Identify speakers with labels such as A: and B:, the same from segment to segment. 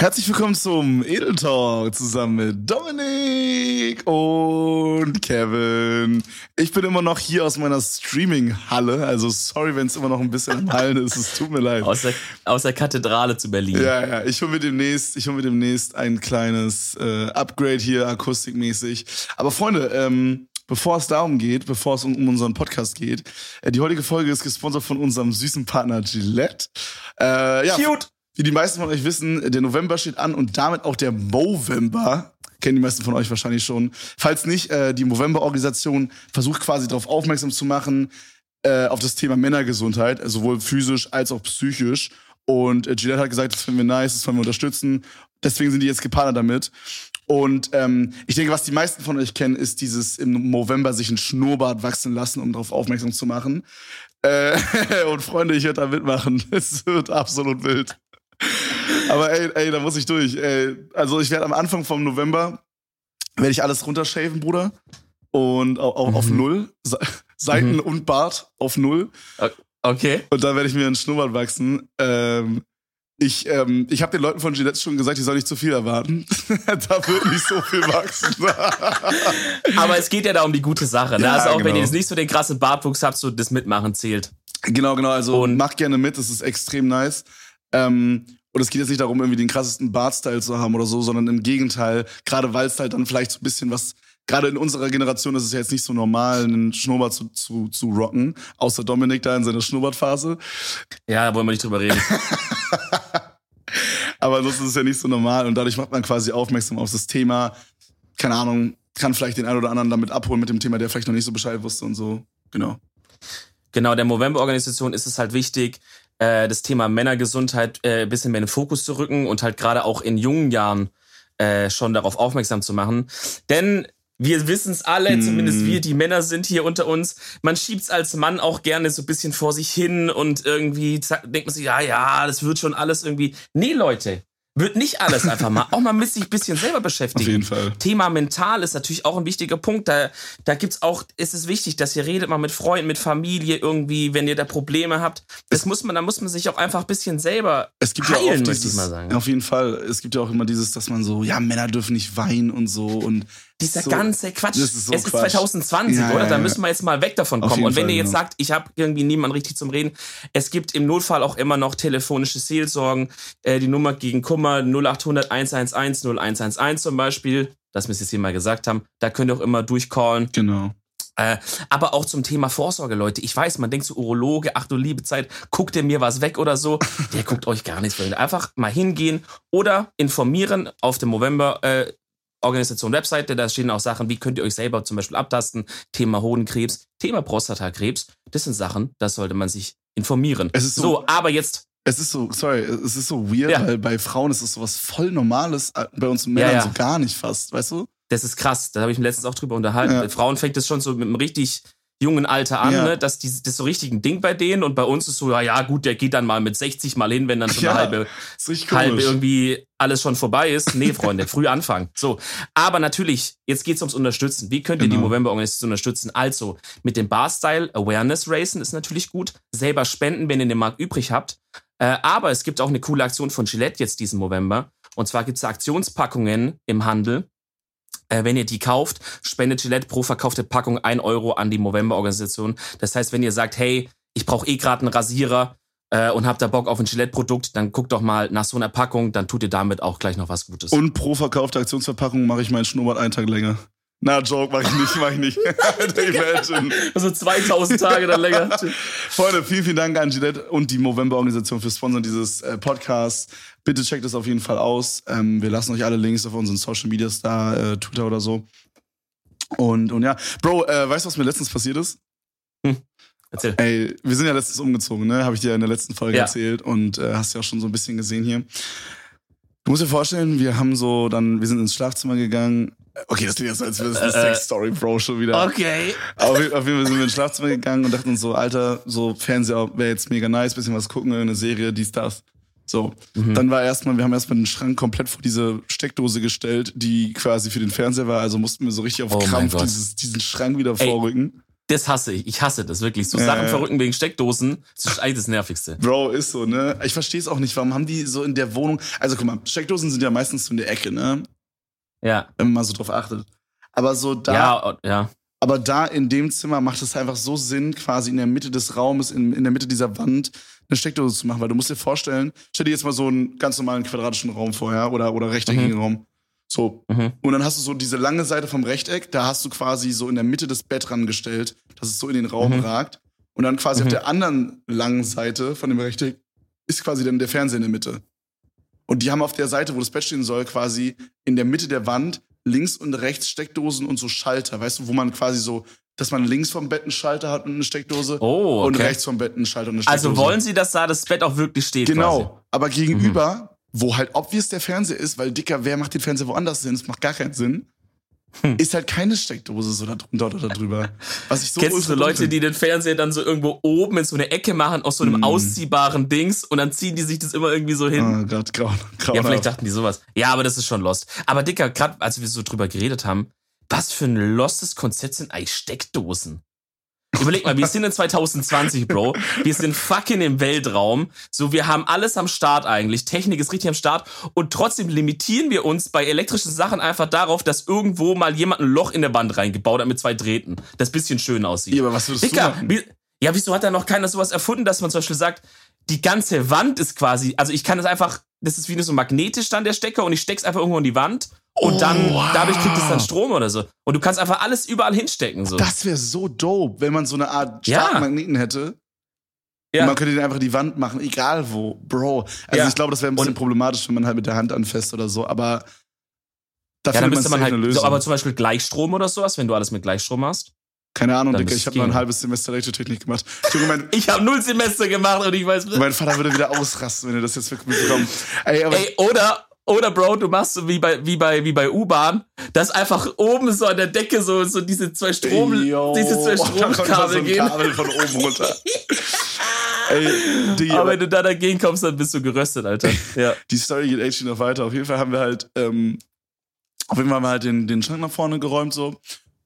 A: Herzlich willkommen zum Edel Talk zusammen mit Dominik und Kevin. Ich bin immer noch hier aus meiner Streaming-Halle, also sorry, wenn es immer noch ein bisschen im Hallen ist, es tut mir leid.
B: Aus der, aus der Kathedrale zu Berlin.
A: Ja, ja, ich hole mir demnächst, ich hole mir demnächst ein kleines äh, Upgrade hier, akustikmäßig. Aber Freunde, ähm, bevor es darum geht, bevor es um, unseren Podcast geht, äh, die heutige Folge ist gesponsert von unserem süßen Partner Gillette. Äh, ja,
B: Cute.
A: Wie die meisten von euch wissen, der November steht an und damit auch der Movember. Kennen die meisten von euch wahrscheinlich schon. Falls nicht, äh, die Movember-Organisation versucht quasi darauf aufmerksam zu machen, äh, auf das Thema Männergesundheit, also sowohl physisch als auch psychisch. Und äh, Gillette hat gesagt, das finden wir nice, das wollen wir unterstützen. Deswegen sind die jetzt gepartnert damit. Und ähm, ich denke, was die meisten von euch kennen, ist dieses im November sich ein Schnurrbart wachsen lassen, um darauf aufmerksam zu machen. Äh, und Freunde, ich werde da mitmachen. Es wird absolut wild. Aber ey, ey, da muss ich durch. Ey. Also ich werde am Anfang vom November werde ich alles runtershaven, Bruder. Und auch, mhm. auf null. Seiten mhm. und Bart auf null.
B: Okay.
A: Und dann werde ich mir einen Schnurrbart wachsen. Ähm, ich, ähm, ich habe den Leuten von Gillette schon gesagt, die sollen nicht zu viel erwarten. da wird nicht so viel wachsen.
B: Aber es geht ja da um die gute Sache. Ne? Ja, also auch genau. wenn ihr jetzt nicht so den krassen Bartwuchs habt, so das Mitmachen zählt.
A: Genau, genau. Also und macht gerne mit, das ist extrem nice. Ähm, und es geht jetzt nicht darum, irgendwie den krassesten Bartstyle zu haben oder so, sondern im Gegenteil, gerade weil es halt dann vielleicht so ein bisschen was, gerade in unserer Generation ist es ja jetzt nicht so normal, einen Schnurrbart zu, zu, zu rocken, außer Dominik da in seiner Schnurrbartphase.
B: Ja, da wollen wir nicht drüber reden.
A: Aber das ist ja nicht so normal und dadurch macht man quasi aufmerksam auf das Thema. Keine Ahnung, kann vielleicht den einen oder anderen damit abholen mit dem Thema, der vielleicht noch nicht so Bescheid wusste und so. Genau.
B: Genau, der Movember-Organisation ist es halt wichtig, äh, das Thema Männergesundheit äh, bisschen mehr in den Fokus zu rücken und halt gerade auch in jungen Jahren äh, schon darauf aufmerksam zu machen. Denn wir wissen es alle, mm. zumindest wir, die Männer sind hier unter uns. Man schiebt's als Mann auch gerne so ein bisschen vor sich hin und irgendwie denkt man sich, ja, ja, das wird schon alles irgendwie. Nee, Leute, wird nicht alles einfach mal, auch mal mit sich ein bisschen selber beschäftigen. Auf
A: jeden Fall.
B: Thema mental ist natürlich auch ein wichtiger Punkt. Da, da gibt's auch, ist es wichtig, dass ihr redet mal mit Freunden, mit Familie irgendwie, wenn ihr da Probleme habt. Das es, muss man, da muss man sich auch einfach ein bisschen selber
A: es gibt heilen, ja auch dieses, ich mal sagen. Auf jeden Fall. Es gibt ja auch immer dieses, dass man so, ja, Männer dürfen nicht weinen und so und
B: dieser so, ganze Quatsch. Ist so es ist 2020, ja, oder? Ja, da müssen wir jetzt mal weg davon kommen. Und wenn Fall, ihr jetzt sagt, ich habe irgendwie niemanden richtig zum Reden, es gibt im Notfall auch immer noch telefonische Seelsorgen. Äh, die Nummer gegen Kummer 0800 111 0111 zum Beispiel, dass wir es jetzt hier mal gesagt haben. Da könnt ihr auch immer durchcallen.
A: Genau.
B: Äh, aber auch zum Thema Vorsorge, Leute. Ich weiß, man denkt so, Urologe, ach du liebe Zeit, guckt ihr mir was weg oder so. Der guckt euch gar nichts. Einfach mal hingehen oder informieren auf dem November äh, Organisation Webseite, da stehen auch Sachen, wie könnt ihr euch selber zum Beispiel abtasten, Thema Hodenkrebs, Thema Prostatakrebs, das sind Sachen, das sollte man sich informieren.
A: Es ist so, so aber jetzt es ist so, sorry, es ist so weird, ja. weil bei Frauen ist es sowas voll Normales, äh, bei uns Männern ja, ja. so gar nicht fast, weißt du?
B: Das ist krass, da habe ich mich letztens auch drüber unterhalten. Frauen fängt es schon so mit einem richtig jungen Alter an, ja. ne? dass die, das so richtig ein Ding bei denen und bei uns ist so, ja, ja gut, der geht dann mal mit 60 mal hin, wenn dann schon ja, eine halbe, halbe irgendwie alles schon vorbei ist. Nee, Freunde, früh anfangen. So. Aber natürlich, jetzt geht's ums Unterstützen. Wie könnt ihr genau. die Movember-Organisation unterstützen? Also, mit dem Barstyle Awareness Racen ist natürlich gut. Selber spenden, wenn ihr den Markt übrig habt. Äh, aber es gibt auch eine coole Aktion von Gillette jetzt diesen November. Und zwar gibt's Aktionspackungen im Handel wenn ihr die kauft, spendet Gillette pro verkaufte Packung ein Euro an die Movember-Organisation. Das heißt, wenn ihr sagt, hey, ich brauche eh gerade einen Rasierer äh, und habt da Bock auf ein Gillette-Produkt, dann guckt doch mal nach so einer Packung, dann tut ihr damit auch gleich noch was Gutes.
A: Und pro verkaufte Aktionsverpackung mache ich meinen Schnurrbart einen Tag länger. Na, Joke, mach ich nicht, mach ich nicht.
B: Imagine. Also 2000 Tage dann länger.
A: Freunde, vielen, vielen Dank an Gillette und die Movember-Organisation für Sponsoren dieses äh, Podcasts. Bitte checkt es auf jeden Fall aus. Ähm, wir lassen euch alle Links auf unseren Social Medias da, äh, Twitter oder so. Und, und ja, Bro, äh, weißt du, was mir letztens passiert ist? Hm.
B: Erzähl.
A: Ey, wir sind ja letztens umgezogen, ne? Habe ich dir in der letzten Folge ja. erzählt und äh, hast ja auch schon so ein bisschen gesehen hier. Du musst dir vorstellen, wir haben so dann, wir sind ins Schlafzimmer gegangen, Okay, das klingt ja so, als wäre das eine äh, Sex-Story, Bro, schon wieder.
B: Okay.
A: Aber auf jeden Fall sind wir ins Schlafzimmer gegangen und dachten uns so, Alter, so Fernseher wäre jetzt mega nice, bisschen was gucken, eine Serie, dies, das. So. Mhm. Dann war erstmal, wir haben erstmal den Schrank komplett vor diese Steckdose gestellt, die quasi für den Fernseher war, also mussten wir so richtig auf oh Krampf dieses, diesen Schrank wieder Ey. vorrücken.
B: das hasse ich. Ich hasse das wirklich. So äh. Sachen verrücken wegen Steckdosen, das ist eigentlich das Nervigste.
A: Bro, ist so, ne? Ich verstehe es auch nicht. Warum haben die so in der Wohnung. Also guck mal, Steckdosen sind ja meistens so in der Ecke, ne?
B: Ja.
A: Wenn man mal so drauf achtet. Aber so da.
B: Ja, ja.
A: Aber da in dem Zimmer macht es einfach so Sinn, quasi in der Mitte des Raumes, in, in der Mitte dieser Wand, eine Steckdose zu machen. Weil du musst dir vorstellen, stell dir jetzt mal so einen ganz normalen quadratischen Raum vor, ja? Oder, oder rechteckigen mhm. Raum. So. Mhm. Und dann hast du so diese lange Seite vom Rechteck, da hast du quasi so in der Mitte des Bett rangestellt, dass es so in den Raum mhm. ragt. Und dann quasi mhm. auf der anderen langen Seite von dem Rechteck ist quasi dann der Fernseher in der Mitte. Und die haben auf der Seite, wo das Bett stehen soll, quasi in der Mitte der Wand links und rechts Steckdosen und so Schalter, weißt du, wo man quasi so, dass man links vom Bett einen Schalter hat und eine Steckdose
B: oh, okay.
A: und rechts vom Bett einen Schalter und eine also
B: Steckdose. Also wollen sie, dass da das Bett auch wirklich steht?
A: Genau,
B: quasi.
A: aber gegenüber mhm wo halt obvious der Fernseher ist, weil Dicker, wer macht den Fernseher woanders hin? Das macht gar keinen Sinn. Hm. Ist halt keine Steckdose so da drunter oder da drüber.
B: Was ich so Kennst du so Leute, die den Fernseher dann so irgendwo oben in so eine Ecke machen, aus so einem mm. ausziehbaren Dings und dann ziehen die sich das immer irgendwie so hin?
A: Oh Gott, grau, grau
B: Ja, vielleicht dachten die sowas. Ja, aber das ist schon lost. Aber Dicker, gerade als wir so drüber geredet haben, was für ein lostes Konzept sind eigentlich Steckdosen? Überleg mal, wir sind in 2020, Bro. Wir sind fucking im Weltraum. So, wir haben alles am Start eigentlich. Technik ist richtig am Start. Und trotzdem limitieren wir uns bei elektrischen Sachen einfach darauf, dass irgendwo mal jemand ein Loch in der Wand reingebaut hat mit zwei Drähten. Das bisschen schön aussieht.
A: Ja, aber was würdest Dicker, du machen?
B: Ja, wieso hat da noch keiner sowas erfunden, dass man zum Beispiel sagt, die ganze Wand ist quasi, also ich kann das einfach, das ist wie so magnetisch dann der Stecker und ich steck's einfach irgendwo in die Wand und dann, wow. dadurch kriegt es dann Strom oder so. Und du kannst einfach alles überall hinstecken. So.
A: Das wäre so dope, wenn man so eine Art starken ja. Magneten hätte. Ja. Und man könnte den einfach die Wand machen, egal wo. Bro. Also ja. ich glaube, das wäre ein bisschen und problematisch, wenn man halt mit der Hand anfasst oder so, aber
B: da ja, dann müsste man halt, eine Lösung. So, aber zum Beispiel Gleichstrom oder sowas, wenn du alles mit Gleichstrom hast.
A: Keine Ahnung, Digga, ich habe nur ein halbes Semester Elektrotechnik gemacht.
B: Mein, ich habe null Semester gemacht und ich weiß.
A: Mein Vater würde wieder ausrasten, wenn er das jetzt mitbekommt.
B: Ey, aber Ey, oder oder Bro, du machst so wie bei, wie bei, wie bei U-Bahn, dass einfach oben so an der Decke so, so diese zwei Strom, Yo, diese zwei Stromkabel so gehen. Kabel
A: von oben runter.
B: Ey, die, aber wenn du da dagegen kommst, dann bist du geröstet, Alter. Ja.
A: Die Story geht echt noch weiter. Auf jeden Fall haben wir halt, ähm, auf jeden Fall haben wir halt den, den Schrank nach vorne geräumt so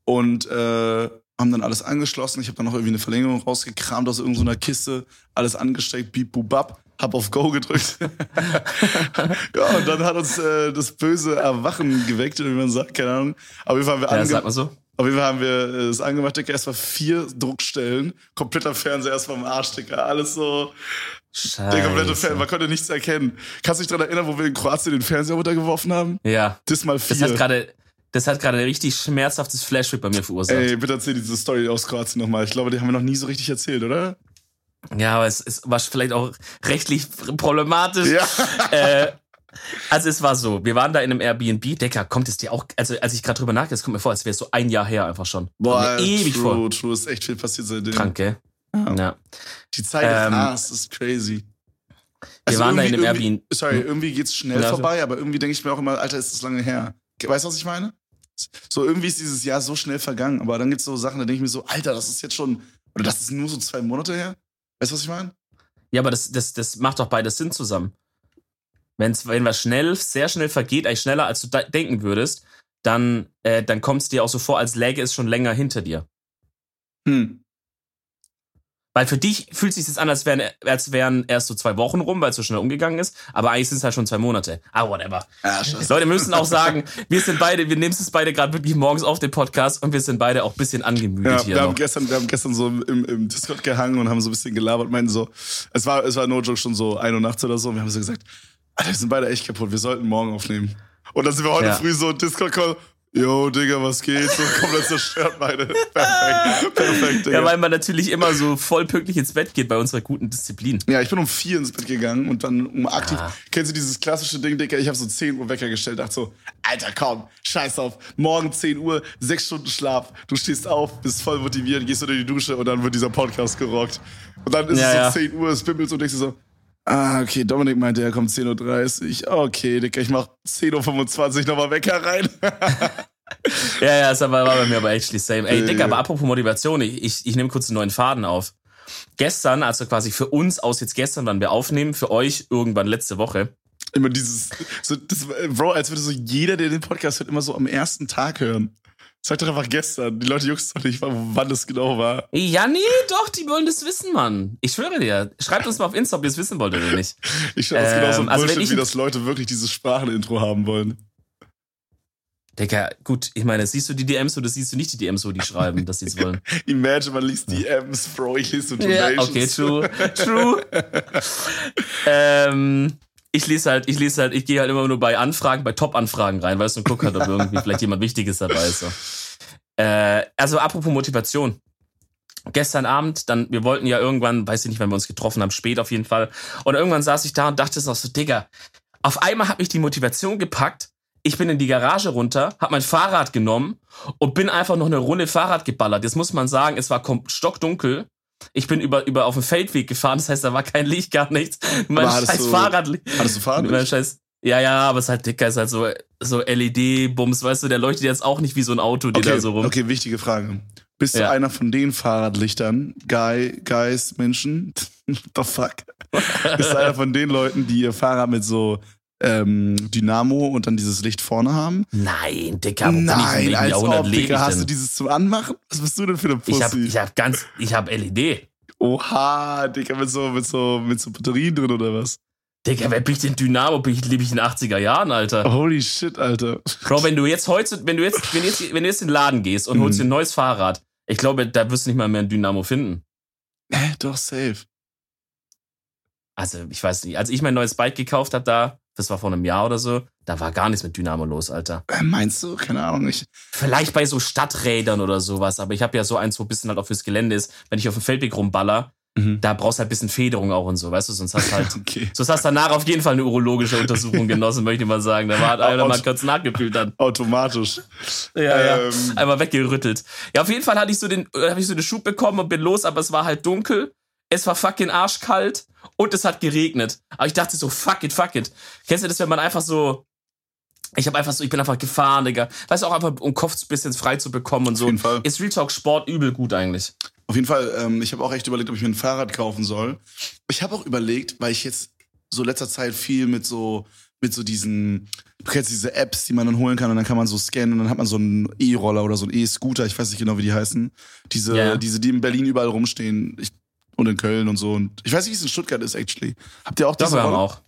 A: und äh, haben dann alles angeschlossen. Ich habe dann noch irgendwie eine Verlängerung rausgekramt aus irgendeiner Kiste, alles angesteckt, beep, boop, bap hab auf Go gedrückt. ja, und dann hat uns äh, das böse Erwachen geweckt, wie man sagt, keine Ahnung. Auf jeden Fall haben wir,
B: ja, sag mal so.
A: Auf jeden Fall haben wir äh, es angemacht, Digga, erstmal vier Druckstellen, kompletter Fernseher erstmal im Arsch, Digga, alles so. Scheiße. Der komplette Fernseher, man konnte nichts erkennen. Kannst du dich daran erinnern, wo wir in Kroatien den Fernseher runtergeworfen haben?
B: Ja.
A: Das mal vier.
B: Das hat gerade das hat gerade ein richtig schmerzhaftes Flashback bei mir verursacht.
A: Ey, bitte erzähl diese Story aus Kroatien nochmal. Ich glaube, die haben wir noch nie so richtig erzählt, oder?
B: Ja, aber es, es war vielleicht auch rechtlich problematisch. Ja. Äh, also es war so, wir waren da in einem Airbnb, Decker, kommt es dir auch, also als ich gerade drüber nachdenke, es kommt mir vor, als wäre es so ein Jahr her einfach schon.
A: Boah, ewig true, vor. true, ist echt viel passiert seitdem.
B: Krank, gell? Ja. ja.
A: Die Zeit ähm, ist ist crazy.
B: Also wir waren da in einem Airbnb.
A: Sorry, hm? irgendwie geht's schnell ja, vorbei, aber irgendwie denke ich mir auch immer, Alter, ist das lange her. Weißt du, was ich meine? So irgendwie ist dieses Jahr so schnell vergangen, aber dann gibt's so Sachen, da denke ich mir so, Alter, das ist jetzt schon, oder das ist nur so zwei Monate her. Weißt du, was ich meine?
B: Ja, aber das, das, das macht doch beides Sinn zusammen. Wenn's, wenn was schnell, sehr schnell vergeht, eigentlich schneller als du denken würdest, dann, äh, dann kommt es dir auch so vor, als läge es schon länger hinter dir.
A: Hm.
B: Weil für dich fühlt es sich jetzt an, als wären, als wären erst so zwei Wochen rum, weil es so schnell umgegangen ist. Aber eigentlich sind es halt schon zwei Monate. Ah, whatever. Ja, Leute müssen auch sagen, wir sind beide, wir nehmen es beide gerade wirklich morgens auf den Podcast und wir sind beide auch ein bisschen angemüdet ja, hier.
A: Wir
B: noch.
A: haben, gestern, wir haben gestern so im, im Discord gehangen und haben so ein bisschen gelabert, meinten so, es war, es war no joke schon so ein Uhr nachts oder so und wir haben so gesagt, Alter, wir sind beide echt kaputt, wir sollten morgen aufnehmen. Und dann sind wir heute ja. früh so Discord-Call, Yo, Digga, was geht? So komplett zerstört meine. Perfekt, perfekt,
B: Digga. Ja, weil man natürlich immer so voll pünktlich ins Bett geht bei unserer guten Disziplin.
A: Ja, ich bin um vier ins Bett gegangen und dann um aktiv. Ah. Kennst du dieses klassische Ding, Digga? Ich habe so 10 Uhr Wecker gestellt, dachte so, Alter, komm, scheiß auf. Morgen 10 Uhr, sechs Stunden Schlaf. Du stehst auf, bist voll motiviert, gehst unter die Dusche und dann wird dieser Podcast gerockt. Und dann ist ja, es so ja. 10 Uhr, es bimmelt so und denkst du so, Ah, okay, Dominik meinte, er kommt 10.30 Uhr. Okay, Digga, ich mach 10.25 Uhr nochmal Wecker rein.
B: ja, ja, das war bei mir aber actually same. Ey, Digga, aber apropos Motivation, ich, ich, ich nehme kurz einen neuen Faden auf. Gestern, also quasi für uns aus jetzt gestern, wann wir aufnehmen, für euch irgendwann letzte Woche.
A: Immer dieses, so, das, Bro, als würde so jeder, der den Podcast hört, immer so am ersten Tag hören. Sag doch einfach gestern. Die Leute juckst doch nicht, wann das genau war.
B: Ja, nee, doch, die wollen das wissen, Mann. Ich schwöre dir. Schreibt uns mal auf Insta, ob ihr es wissen wollt oder nicht.
A: Ich schwöre, das ähm, genauso ein also Bullshit, wie das Leute wirklich dieses Sprachenintro haben wollen.
B: Digga, gut, ich meine, siehst du die DMs oder siehst du nicht die DMs, wo die schreiben, dass sie es wollen?
A: Imagine, man liest DMs, Bro, ich lese so Donations.
B: Ja, okay, true, true. ähm, ich lese halt, ich lese halt, ich gehe halt immer nur bei Anfragen, bei Top-Anfragen rein, weißt du, und gucke halt, ob irgendwie vielleicht jemand Wichtiges dabei ist. So. Äh, also apropos Motivation. Gestern Abend, dann, wir wollten ja irgendwann, weiß ich nicht, wann wir uns getroffen haben, spät auf jeden Fall. Und irgendwann saß ich da und dachte noch so, Digga, auf einmal hat mich die Motivation gepackt. Ich bin in die Garage runter, hab mein Fahrrad genommen und bin einfach noch eine Runde Fahrrad geballert. Jetzt muss man sagen, es war stockdunkel ich bin über, über auf dem Feldweg gefahren, das heißt, da war kein Licht, gar nichts. Mein scheiß
A: du,
B: Fahrrad.
A: Hattest du Fahrrad? Mein
B: scheiß, ja, ja, aber es ist halt dicker, es ist halt so, so LED-Bums, weißt du, der leuchtet jetzt auch nicht wie so ein Auto,
A: die
B: okay, da so rum.
A: Okay, wichtige Frage. Bist ja. du einer von den Fahrradlichtern, Guy, Guys, Menschen? The fuck? Bist du einer von den Leuten, die ihr Fahrrad mit so ähm, Dynamo und dann dieses Licht vorne haben.
B: Nein, Dicker,
A: Nein, als ob, Dicker, hast du dieses zum Anmachen? Was bist du denn für eine Pussy?
B: Ich hab, ich hab ganz, ich hab LED.
A: Oha, Dicker, mit so, mit so, mit so Batterien drin oder was?
B: Digga, wer bin ich denn Dynamo? Bin ich, lebe ich in den 80er Jahren, Alter?
A: Holy shit, Alter.
B: Bro, wenn du jetzt heute, wenn du jetzt, wenn du jetzt, wenn du jetzt in den Laden gehst und mhm. holst dir ein neues Fahrrad, ich glaube, da wirst du nicht mal mehr ein Dynamo finden.
A: Äh, doch, safe.
B: Also, ich weiß nicht. Als ich mein neues Bike gekauft habe, da, das war vor einem Jahr oder so, da war gar nichts mit Dynamo los, Alter.
A: Äh, meinst du? Keine Ahnung. Ich
B: Vielleicht bei so Stadträdern oder sowas, aber ich habe ja so eins, wo ein bisschen halt auch fürs Gelände ist. Wenn ich auf dem Feldweg rumballer, mhm. da brauchst du halt ein bisschen Federung auch und so, weißt du? Sonst hast du halt, okay. sonst hast du danach auf jeden Fall eine urologische Untersuchung genossen, möchte ich mal sagen. Da war einer mal kurz nachgefühlt dann.
A: Automatisch.
B: Ja, ähm. ja. Einmal weggerüttelt. Ja, auf jeden Fall hatte ich so den, habe ich so den Schub bekommen und bin los, aber es war halt dunkel. Es war fucking arschkalt und es hat geregnet. Aber ich dachte so, fuck it, fuck it. Kennst du das, wenn man einfach so, ich habe einfach so, ich bin einfach gefahren, Digga. Weißt du, auch einfach, um Kopf ein bisschen frei zu bekommen und so. Auf jeden Fall. Ist Real Talk Sport übel gut eigentlich.
A: Auf jeden Fall, ähm, ich habe auch echt überlegt, ob ich mir ein Fahrrad kaufen soll. Ich habe auch überlegt, weil ich jetzt so letzter Zeit viel mit so mit so diesen, du kennst diese Apps, die man dann holen kann und dann kann man so scannen und dann hat man so einen E-Roller oder so einen E-Scooter, ich weiß nicht genau, wie die heißen. Diese, yeah. diese, die in Berlin überall rumstehen. Ich und in Köln und so. Und ich weiß nicht, wie es in Stuttgart ist, actually. Habt ihr auch das?
B: Wir haben auch.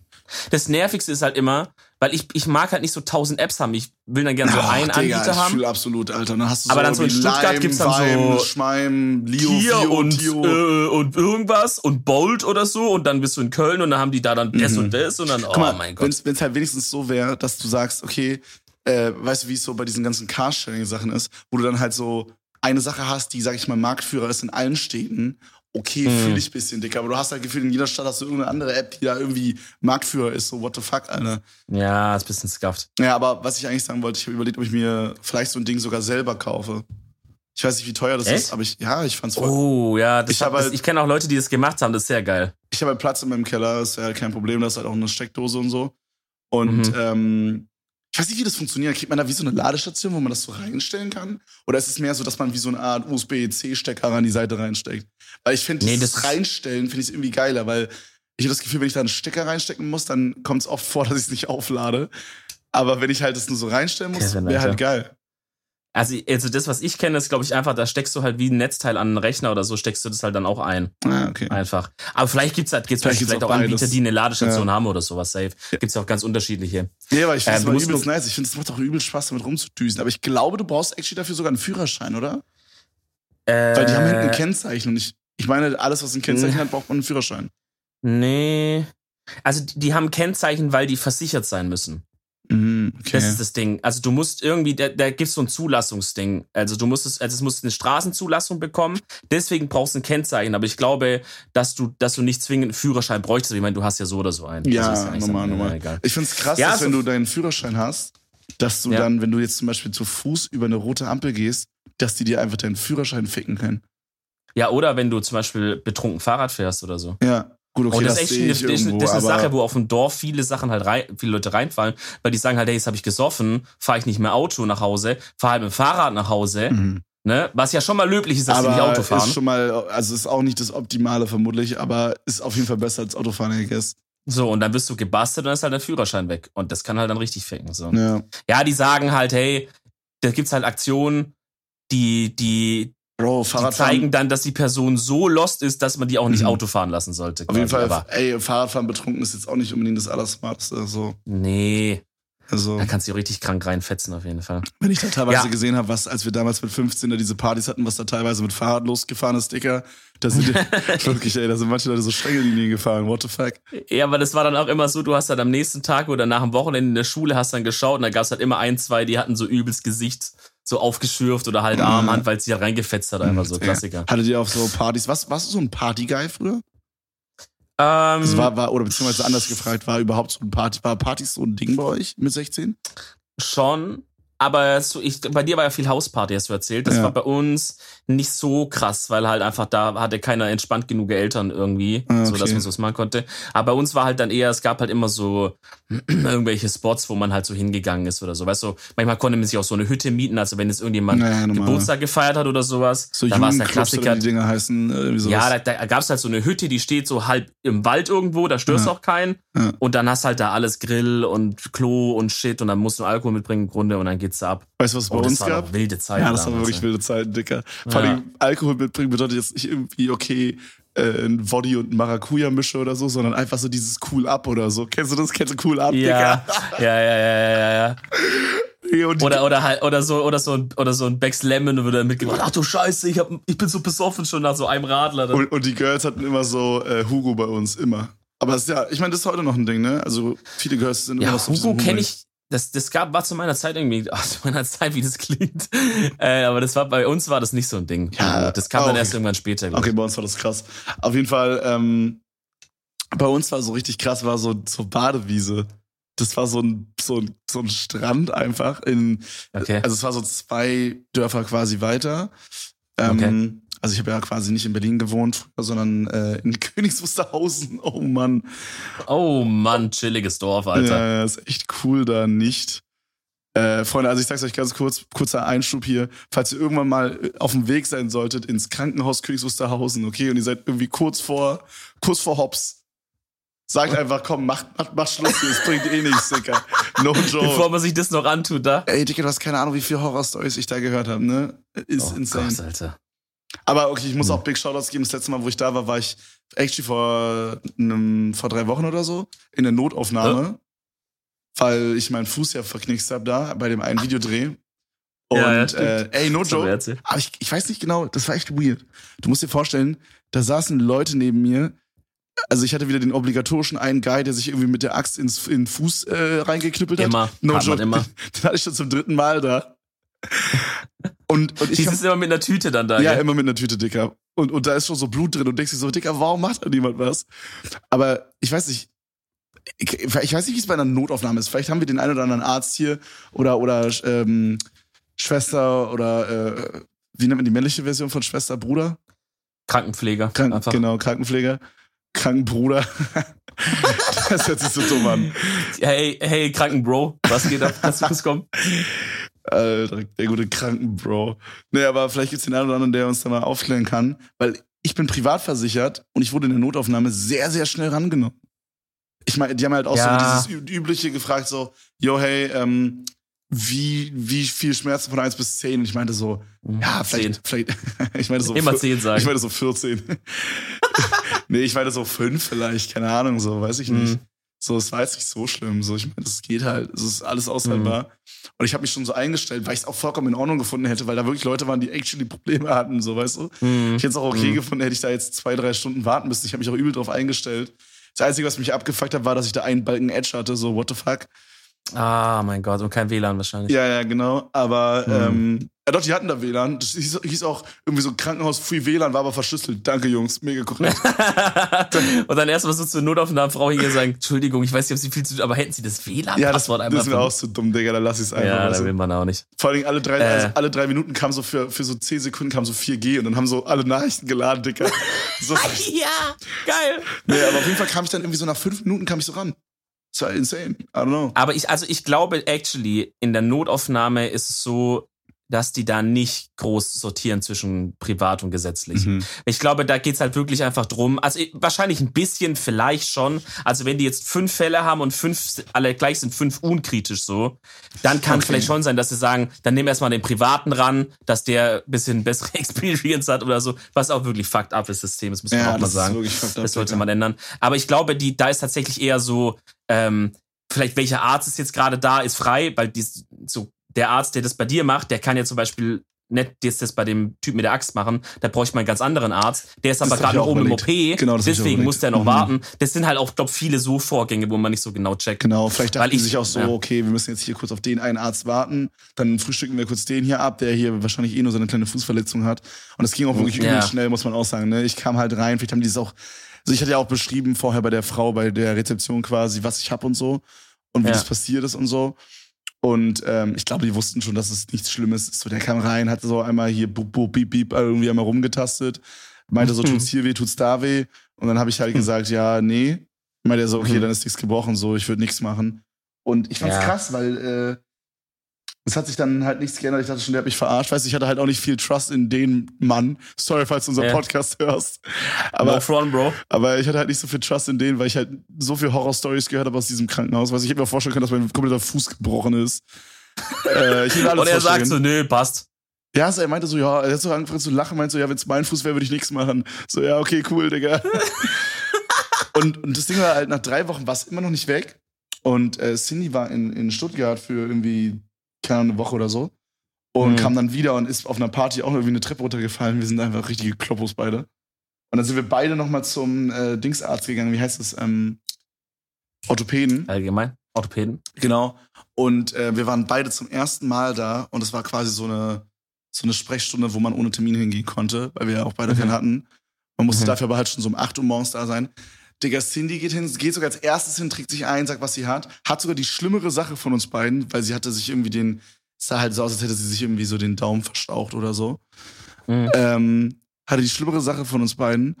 B: Das Nervigste ist halt immer, weil ich, ich mag halt nicht so tausend Apps haben. Ich will dann gerne so Ach, einen Digga, Anbieter haben.
A: Ich absolut, Alter. Dann hast du
B: Aber so dann so in Stuttgart Lime, gibt's dann
A: Weim, so Schmeim, Leo,
B: Tier Fio, und, Tio. Äh, und irgendwas und Bolt oder so und dann bist du in Köln und dann haben die da dann das mhm. und das und dann, oh mal, mein Gott.
A: Wenn es halt wenigstens so wäre, dass du sagst, okay, äh, weißt du, wie es so bei diesen ganzen Carsharing-Sachen ist, wo du dann halt so eine Sache hast, die, sag ich mal, Marktführer ist in allen Städten okay, mhm. fühle ich ein bisschen, Dicker. Aber du hast halt Gefühl, in jeder Stadt hast du irgendeine andere App, die da irgendwie Marktführer ist. So, what the fuck, Alter.
B: Ja, ist ein bisschen scuffed.
A: Ja, aber was ich eigentlich sagen wollte, ich habe überlegt, ob ich mir vielleicht so ein Ding sogar selber kaufe. Ich weiß nicht, wie teuer das Echt? ist, aber ich, ja, ich fand's voll.
B: Oh, ja, das ich, hab, halt, ich kenne auch Leute, die das gemacht haben, das ist sehr geil.
A: Ich habe halt Platz in meinem Keller, ist ja kein Problem, da ist halt auch eine Steckdose und so. Und mhm. ähm, ich weiß nicht, wie das funktioniert. Kriegt man da wie so eine Ladestation, wo man das so reinstellen kann? Oder ist es mehr so, dass man wie so eine Art USB-C-Stecker an die Seite reinsteckt? Weil ich finde, nee, das Reinstellen finde ich irgendwie geiler, weil ich habe das Gefühl, wenn ich da einen Stecker reinstecken muss, dann kommt es oft vor, dass ich es nicht auflade. Aber wenn ich halt das nur so reinstellen muss, wäre halt geil.
B: Also, also das, was ich kenne, ist, glaube ich, einfach, da steckst du halt wie ein Netzteil an einen Rechner oder so, steckst du das halt dann auch ein.
A: Ah, okay.
B: Einfach. Aber vielleicht gibt's halt, gibt's vielleicht, vielleicht auch, auch Anbieter, die eine Ladestation ja. haben oder sowas, safe. Gibt's ja auch ganz unterschiedliche.
A: Ja, aber ich finde ähm, übelst nice. Ich finde, es macht auch übel Spaß, damit rumzudüsen. Aber ich glaube, du brauchst actually dafür sogar einen Führerschein, oder? Äh, Weil die haben hinten ein Kennzeichen und ich, ich meine, alles, was ein Kennzeichen hat, braucht man einen Führerschein.
B: Nee. Also, die haben Kennzeichen, weil die versichert sein müssen.
A: Okay.
B: Das ist das Ding. Also du musst irgendwie, da, da gibt es so ein Zulassungsding. Also du musst es, also es musst eine Straßenzulassung bekommen. Deswegen brauchst du ein Kennzeichen. Aber ich glaube, dass du, dass du nicht zwingend einen Führerschein bräuchtest. Ich meine, du hast ja so oder so einen.
A: Ja,
B: also ja
A: normal, normal. Ja, ich finde es krass, ja, dass so wenn du deinen Führerschein hast, dass du ja. dann, wenn du jetzt zum Beispiel zu Fuß über eine rote Ampel gehst, dass die dir einfach deinen Führerschein ficken können.
B: Ja, oder wenn du zum Beispiel betrunken Fahrrad fährst oder so.
A: Ja.
B: Gut, okay, und das, das ist echt eine, irgendwo, das ist eine Sache, wo auf dem Dorf viele Sachen halt rein, viele Leute reinfallen, weil die sagen halt, hey, jetzt habe ich gesoffen, fahre ich nicht mehr Auto nach Hause, fahre halt mit dem Fahrrad nach Hause. Mhm. Ne? Was ja schon mal löblich ist, dass aber sie nicht Auto fahren.
A: Ist schon mal, also ist auch nicht das Optimale vermutlich, aber ist auf jeden Fall besser als Autofahren, I guess.
B: So, und dann wirst du gebastelt und dann ist halt der Führerschein weg. Und das kann halt dann richtig ficken. So.
A: Ja.
B: ja, die sagen halt, hey, da gibt's halt Aktionen, die, die, Bro, Fahrradfahren. Die zeigen dann, dass die Person so lost ist, dass man die auch nicht mhm. Auto fahren lassen sollte.
A: Auf jeden Fall, aber ey, Fahrradfahren betrunken ist jetzt auch nicht unbedingt das Allersmarteste. So.
B: Nee. Also, da kannst du richtig krank reinfetzen, auf jeden Fall.
A: Wenn ich da teilweise ja. gesehen habe, was, als wir damals mit 15 da diese Partys hatten, was da teilweise mit Fahrrad losgefahren ist, Dicker, da sind wirklich, ey, da sind manche Leute so Stängellinien gefahren, what the fuck.
B: Ja, aber das war dann auch immer so, du hast halt am nächsten Tag oder nach dem Wochenende in der Schule hast dann geschaut und da gab es halt immer ein, zwei, die hatten so übelst Gesicht so aufgeschürft oder halt Arm, Hand, weil sie halt reingefetzt hat, einfach so Klassiker.
A: Hattet ihr auf so Partys, was, warst du so ein Partyguy früher? Ähm, das war, war, oder beziehungsweise anders gefragt, war überhaupt so ein Party, war Partys so ein Ding bei euch mit 16?
B: Schon, aber so, ich, bei dir war ja viel Hausparty, hast du erzählt. Das ja. war bei uns nicht so krass, weil halt einfach da hatte keiner entspannt genug Eltern irgendwie, ah, okay. so dass man sowas machen konnte. Aber bei uns war halt dann eher, es gab halt immer so irgendwelche Spots, wo man halt so hingegangen ist oder so. Weißt du, manchmal konnte man sich auch so eine Hütte mieten, also wenn jetzt irgendjemand naja, Geburtstag gefeiert hat oder sowas. So da war es der Klassiker.
A: Die Dinger heißen,
B: äh, ja, da, da gab es halt so eine Hütte, die steht so halb im Wald irgendwo, da störst ja. auch keinen. Ja. Und dann hast halt da alles Grill und Klo und Shit und dann musst du Alkohol mitbringen im Grunde und dann geht's ab.
A: Weißt du, was es bei oh, uns gab?
B: wilde Zeiten.
A: Ja, das waren wirklich wilde Zeiten, Dicker. Vor allem. Alkohol mitbringen bedeutet jetzt nicht irgendwie, okay, äh, ein Body und ein Maracuja mische oder so, sondern einfach so dieses Cool Up oder so. Kennst du das? Kennst du Cool Up,
B: ja. Dicker? Ja, ja, ja, ja, ja. ja. Oder, oder halt, oder so, oder so ein, oder so ein Becks Lemon dann mitgebracht. Ach du Scheiße, ich, hab, ich bin so besoffen schon nach so einem Radler.
A: Und, und die Girls hatten immer so äh, Hugo bei uns, immer. Aber es, ja, ich meine, das ist heute noch ein Ding, ne? Also viele Girls sind
B: ja, immer so Hugo kenne ich, das, das gab, war zu meiner Zeit irgendwie, ach, zu meiner Zeit, wie das klingt. äh, aber das war, bei uns war das nicht so ein Ding. Ja, das kam oh, dann erst irgendwann später.
A: Okay, bei uns war das krass. Auf jeden Fall, ähm, bei uns war so richtig krass, war so, so Badewiese. Das war so ein, so ein, so ein Strand einfach in, okay. also es war so zwei Dörfer quasi weiter. Ähm, okay. Also ich habe ja quasi nicht in Berlin gewohnt, sondern äh, in Königs Oh Mann.
B: Oh Mann, chilliges Dorf, Alter.
A: Ja, ist echt cool da nicht. Äh, Freunde, also ich sag's euch ganz kurz, kurzer Einschub hier. Falls ihr irgendwann mal äh, auf dem Weg sein solltet ins Krankenhaus Königs Wusterhausen, okay, und ihr seid irgendwie kurz vor, kurz vor Hops, sagt einfach, komm, mach, mach, mach Schluss es bringt eh nichts, Dicker. No joke.
B: Bevor man sich das noch antut, da.
A: Ey, Dicker, du hast keine Ahnung, wie viele Horrorstories ich da gehört habe, ne? Ist oh insane. Gott, Alter. Aber okay, ich muss hm. auch Big Shoutouts geben. Das letzte Mal, wo ich da war, war ich actually vor, einem, vor drei Wochen oder so in der Notaufnahme, ja. weil ich meinen Fuß ja verknickst habe da bei dem einen Videodreh. Und ja, ja, äh, ey, no joke. Aber ich, ich weiß nicht genau, das war echt weird. Du musst dir vorstellen, da saßen Leute neben mir. Also ich hatte wieder den obligatorischen einen Guy, der sich irgendwie mit der Axt ins in den Fuß äh, reingeknüppelt
B: hat.
A: Immer.
B: No joke. Immer.
A: Den hatte ich schon zum dritten Mal da.
B: Und, und ich. Die ist immer mit einer Tüte dann da.
A: Ja, gell? immer mit einer Tüte, Dicker. Und, und da ist schon so Blut drin und denkst dir so, Dicker, warum macht da niemand was? Aber ich weiß nicht, ich, ich weiß nicht, wie es bei einer Notaufnahme ist. Vielleicht haben wir den einen oder anderen Arzt hier oder, oder ähm, Schwester oder äh, wie nennt man die männliche Version von Schwester, Bruder?
B: Krankenpfleger.
A: Krank einfach. Genau, Krankenpfleger. Krankenbruder. das hört sich so dumm an.
B: Hey, hey, Krankenbro, was geht ab? Kannst du kurz kommen?
A: Alter, der gute Krankenbro. Nee, aber vielleicht gibt's den einen oder anderen, der uns da mal aufklären kann, weil ich bin privat versichert und ich wurde in der Notaufnahme sehr, sehr schnell rangenommen. Ich meine, die haben halt auch ja. so dieses Übliche gefragt, so, yo, hey, ähm, wie, wie viel Schmerzen von 1 bis 10? Und ich meinte so, mhm, ja, vielleicht, 10. vielleicht, ich meinte so,
B: immer 10 sagen.
A: Ich meinte so 14. nee, ich meinte so 5 vielleicht, keine Ahnung, so, weiß ich nicht. Mhm. So, es war jetzt nicht so schlimm. So, ich meine, das geht halt. Es ist alles aushaltbar. Mhm. Und ich habe mich schon so eingestellt, weil ich es auch vollkommen in Ordnung gefunden hätte, weil da wirklich Leute waren, die actually Probleme hatten, so weißt du. Mhm. Ich hätte es auch okay mhm. gefunden, hätte ich da jetzt zwei, drei Stunden warten müssen. Ich habe mich auch übel drauf eingestellt. Das Einzige, was mich abgefuckt hat, war, dass ich da einen Balken Edge hatte, so what the fuck.
B: Ah, mein Gott, und kein WLAN wahrscheinlich.
A: Ja, ja, genau. Aber mhm. ähm, ja, doch, die hatten da WLAN. Das hieß, hieß auch irgendwie so Krankenhaus Free WLAN, war aber verschlüsselt. Danke, Jungs, mega korrekt.
B: und dann erstmal so zur Notaufnahmefrau hier sagen, Entschuldigung, ich weiß nicht, ob Sie viel zu tun, aber hätten Sie das WLAN?
A: Ja, das, das ist mir auch so dumm, Digga, dann lass ich es einfach.
B: Ja, da will man auch nicht.
A: Vor allem alle drei, äh. also alle drei Minuten kam so für, für so zehn Sekunden kam so 4G und dann haben so alle Nachrichten geladen, Digga.
B: So, ja, geil.
A: Nee, aber auf jeden Fall kam ich dann irgendwie so nach fünf Minuten kam ich so ran. Das war insane. I don't know.
B: Aber ich, also ich glaube, actually, in der Notaufnahme ist es so, dass die da nicht groß sortieren zwischen privat und gesetzlich. Mhm. Ich glaube, da geht's halt wirklich einfach drum. Also wahrscheinlich ein bisschen vielleicht schon. Also wenn die jetzt fünf Fälle haben und fünf alle gleich sind, fünf unkritisch so, dann kann okay. vielleicht schon sein, dass sie sagen, dann nehmen wir erstmal den Privaten ran, dass der ein bisschen bessere Experience hat oder so, was auch wirklich fucked up ist, System, das muss man ja, auch mal sagen. das sollte man ändern. Aber ich glaube, die, da ist tatsächlich eher so, ähm, vielleicht welcher Arzt ist jetzt gerade da, ist frei, weil die, so der Arzt, der das bei dir macht, der kann ja zum Beispiel nicht jetzt das bei dem Typ mit der Axt machen, da bräuchte man einen ganz anderen Arzt. Der ist das aber gerade oben im OP, genau, deswegen muss der noch mhm. warten. Das sind halt auch, glaube viele so Vorgänge, wo man nicht so genau checkt.
A: Genau, vielleicht dachten die sich auch so, ja. okay, wir müssen jetzt hier kurz auf den einen Arzt warten, dann frühstücken wir kurz den hier ab, der hier wahrscheinlich eh nur so eine kleine Fußverletzung hat. Und das ging auch wirklich ja. schnell, muss man auch sagen. Ne? Ich kam halt rein, vielleicht haben die es auch, also ich hatte ja auch beschrieben vorher bei der Frau, bei der Rezeption quasi, was ich hab und so und wie ja. das passiert ist und so. Und ähm, ich glaube, die wussten schon, dass es nichts Schlimmes ist. So, der kam rein, hatte so einmal hier bub, bub, beep, beep, irgendwie einmal rumgetastet. Meinte so, tut's hier weh, tut's da weh. Und dann habe ich halt hm. gesagt, ja, nee. Meinte er so, okay, hm. dann ist nichts gebrochen, so, ich würde nichts machen. Und ich fand's ja. krass, weil äh, es hat sich dann halt nichts geändert. Ich dachte schon, der hat mich verarscht. Weißt ich hatte halt auch nicht viel Trust in den Mann. Sorry, falls du unseren yeah. Podcast hörst. Aber, no front, bro. aber ich hatte halt nicht so viel Trust in den, weil ich halt so viel Horror-Stories gehört habe aus diesem Krankenhaus. Weißt ich hätte mir vorstellen können, dass mein kompletter Fuß gebrochen ist.
B: äh, ich alles Und er sagt so, nö, passt.
A: Ja, so, er meinte so, ja, er hat so angefangen zu lachen, meinte so, ja, wenn es mein Fuß wäre, würde ich nichts machen. So, ja, okay, cool, Digga. und, und das Ding war halt, nach drei Wochen war es immer noch nicht weg. Und äh, Cindy war in, in Stuttgart für irgendwie keine Ahnung, eine Woche oder so. Und mhm. kam dann wieder und ist auf einer Party auch irgendwie eine Treppe runtergefallen. Wir sind einfach richtige Kloppos beide. Und dann sind wir beide nochmal zum äh, Dingsarzt gegangen. Wie heißt das? Ähm, Orthopäden.
B: Allgemein. Orthopäden.
A: Genau. Und äh, wir waren beide zum ersten Mal da und es war quasi so eine, so eine Sprechstunde, wo man ohne Termin hingehen konnte, weil wir ja auch beide mhm. keinen hatten. Man musste mhm. dafür aber halt schon so um 8 Uhr morgens da sein. Digga, Cindy geht hin, geht sogar als erstes hin, trägt sich ein, sagt, was sie hat. Hat sogar die schlimmere Sache von uns beiden, weil sie hatte sich irgendwie den, es sah halt so aus, als hätte sie sich irgendwie so den Daumen verstaucht oder so. Mhm. Ähm, hatte die schlimmere Sache von uns beiden.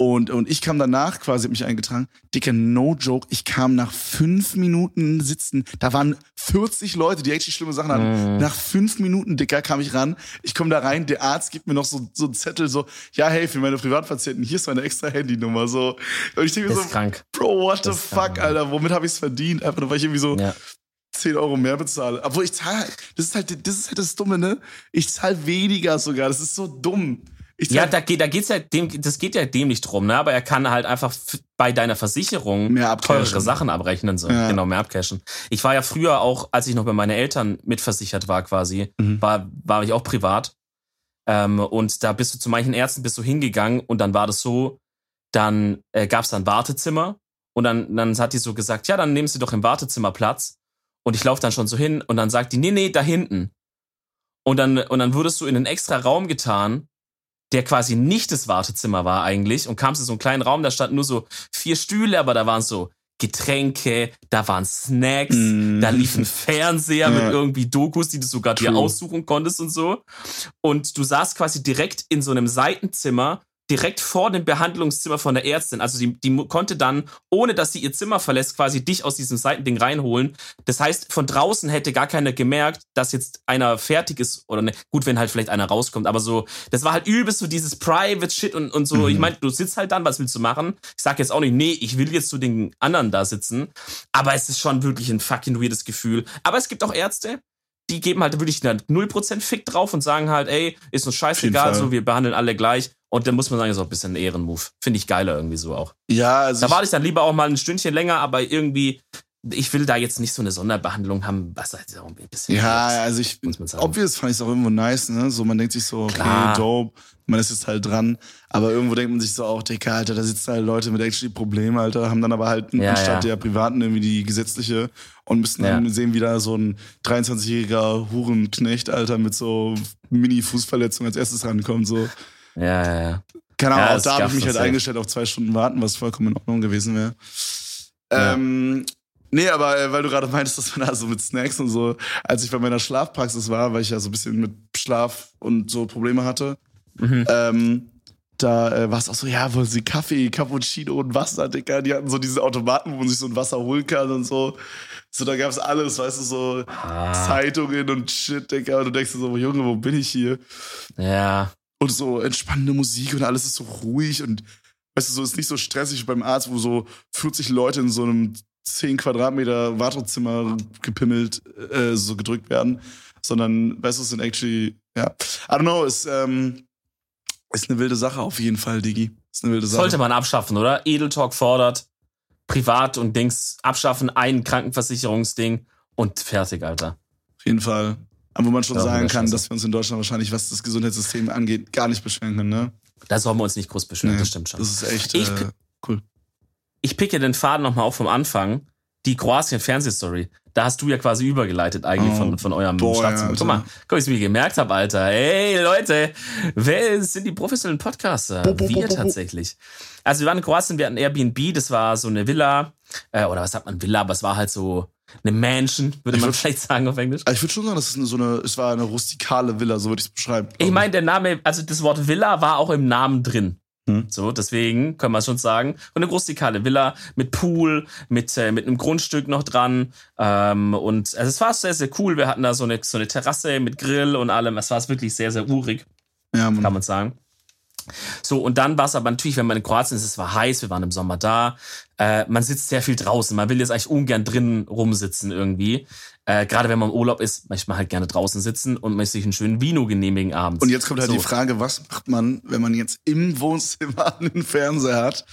A: Und, und ich kam danach quasi, hab mich eingetragen. Dicker, no joke. Ich kam nach fünf Minuten sitzen. Da waren 40 Leute, die echt schlimme Sachen hatten. Mhm. Nach fünf Minuten, Dicker, kam ich ran. Ich komme da rein. Der Arzt gibt mir noch so, so einen Zettel, so, ja, hey, für meine Privatpatienten, hier ist meine extra Handynummer, so. Und ich denke mir so, krank. Bro, what the fuck, krank, Alter? Womit habe ich's verdient? Einfach nur, weil ich irgendwie so, ja. 10 Euro mehr bezahle. Obwohl ich zahle, das ist halt, das ist halt das Dumme, ne? Ich zahle weniger sogar. Das ist so dumm.
B: Ja, da geht, da geht's ja dem, das geht ja dem nicht drum, ne? Aber er kann halt einfach bei deiner Versicherung teurere Sachen abrechnen, so. Ja. Genau, mehr abcashen. Ich war ja früher auch, als ich noch bei meinen Eltern mitversichert war, quasi, mhm. war, war ich auch privat. Ähm, und da bist du zu manchen Ärzten bist du hingegangen und dann war das so, dann äh, gab's dann Wartezimmer und dann, dann hat die so gesagt, ja, dann nehmen Sie doch im Wartezimmer Platz. Und ich laufe dann schon so hin und dann sagt die, nee, nee, da hinten. Und dann, und dann wurdest du in einen extra Raum getan, der quasi nicht das Wartezimmer war eigentlich und kamst in so einen kleinen Raum, da standen nur so vier Stühle, aber da waren so Getränke, da waren Snacks, mm. da lief ein Fernseher ja. mit irgendwie Dokus, die du sogar True. dir aussuchen konntest und so. Und du saßt quasi direkt in so einem Seitenzimmer direkt vor dem Behandlungszimmer von der Ärztin. Also die, die konnte dann, ohne dass sie ihr Zimmer verlässt, quasi dich aus diesem Seitending reinholen. Das heißt, von draußen hätte gar keiner gemerkt, dass jetzt einer fertig ist oder ne. Gut, wenn halt vielleicht einer rauskommt, aber so, das war halt übelst so dieses Private Shit und, und so. Mhm. Ich meine, du sitzt halt dann, was willst du machen? Ich sag jetzt auch nicht, nee, ich will jetzt zu den anderen da sitzen. Aber es ist schon wirklich ein fucking weirdes Gefühl. Aber es gibt auch Ärzte, die geben halt wirklich 0% Fick drauf und sagen halt, ey, ist uns scheißegal, so, wir behandeln alle gleich. Und dann muss man sagen, ist auch ein bisschen ein Ehrenmove. Finde ich geiler irgendwie so auch.
A: Ja, also.
B: Da warte ich dann lieber auch mal ein Stündchen länger, aber irgendwie, ich will da jetzt nicht so eine Sonderbehandlung haben, was halt auch ein
A: bisschen. Ja, also ich, obvious fand ich es auch irgendwo nice, ne? So, man denkt sich so, okay, Klar. dope, man ist jetzt halt dran. Aber irgendwo denkt man sich so auch, Digga, Alter, da sitzen halt Leute mit actually Problemen, Alter, haben dann aber halt ja, anstatt ja. der privaten irgendwie die gesetzliche und müssen dann ja. sehen, wie da so ein 23-jähriger Hurenknecht, Alter, mit so Mini-Fußverletzung als erstes rankommt, so.
B: Ja, ja, ja.
A: Keine Ahnung, auch da habe ich mich halt eingestellt auf zwei Stunden warten, was vollkommen in Ordnung gewesen wäre. Ähm, nee, aber äh, weil du gerade meintest, dass man da so mit Snacks und so, als ich bei meiner Schlafpraxis war, weil ich ja so ein bisschen mit Schlaf und so Probleme hatte, mhm. ähm, da äh, war es auch so, ja, wollen sie Kaffee, Cappuccino und Wasser, Digga. Die hatten so diese Automaten, wo man sich so ein Wasser holen kann und so. So, da gab's alles, weißt du, so ah. Zeitungen und Shit, Digga. Und du denkst dir so, Junge, wo bin ich hier?
B: Ja.
A: Und so entspannende Musik und alles ist so ruhig und weißt du, so ist nicht so stressig beim Arzt, wo so 40 Leute in so einem 10 Quadratmeter Wartezimmer gepimmelt, äh, so gedrückt werden, sondern, weißt du, es sind actually, ja, I don't know, ist, ähm, ist eine wilde Sache auf jeden Fall, Digi. Ist eine wilde Sache.
B: Sollte man abschaffen, oder? Edeltalk fordert, privat und Dings abschaffen, ein Krankenversicherungsding und fertig, Alter.
A: Auf jeden Fall. Aber wo man schon ja, sagen kann, dass wir uns in Deutschland wahrscheinlich, was das Gesundheitssystem angeht, gar nicht beschweren können, ne?
B: Da sollen wir uns nicht groß beschweren, nee, das stimmt schon.
A: Das ist echt ich, äh, cool.
B: Ich picke den Faden nochmal auf vom Anfang. Die Kroatien-Fernsehstory. Da hast du ja quasi übergeleitet eigentlich oh, von, von eurem Staatsmann. Guck mal, guck, ich es mir gemerkt habe, Alter. Hey, Leute, wer sind die professionellen Podcaster? Bo, bo, wir bo, tatsächlich. Also wir waren in Kroatien, wir hatten Airbnb, das war so eine Villa, äh, oder was sagt man, Villa, aber es war halt so eine Mansion, würde man würd, vielleicht sagen auf Englisch.
A: Ich würde schon sagen, das ist so eine, es war eine rustikale Villa, so würde ich es beschreiben.
B: Ich meine, der Name, also das Wort Villa war auch im Namen drin. Hm. So, deswegen können wir schon sagen. Und eine rustikale Villa mit Pool, mit, äh, mit einem Grundstück noch dran. Ähm, und also es war sehr, sehr cool. Wir hatten da so eine, so eine Terrasse mit Grill und allem. Es war wirklich sehr, sehr urig. Ja, Mann. Kann man sagen. So, und dann war es aber natürlich, wenn man in Kroatien ist, es war heiß, wir waren im Sommer da. Äh, man sitzt sehr viel draußen. Man will jetzt eigentlich ungern drin rumsitzen irgendwie. Äh, Gerade wenn man im Urlaub ist, möchte man halt gerne draußen sitzen und möchte sich einen schönen Vino genehmigen abends.
A: Und jetzt kommt halt so. die Frage, was macht man, wenn man jetzt im Wohnzimmer einen Fernseher hat,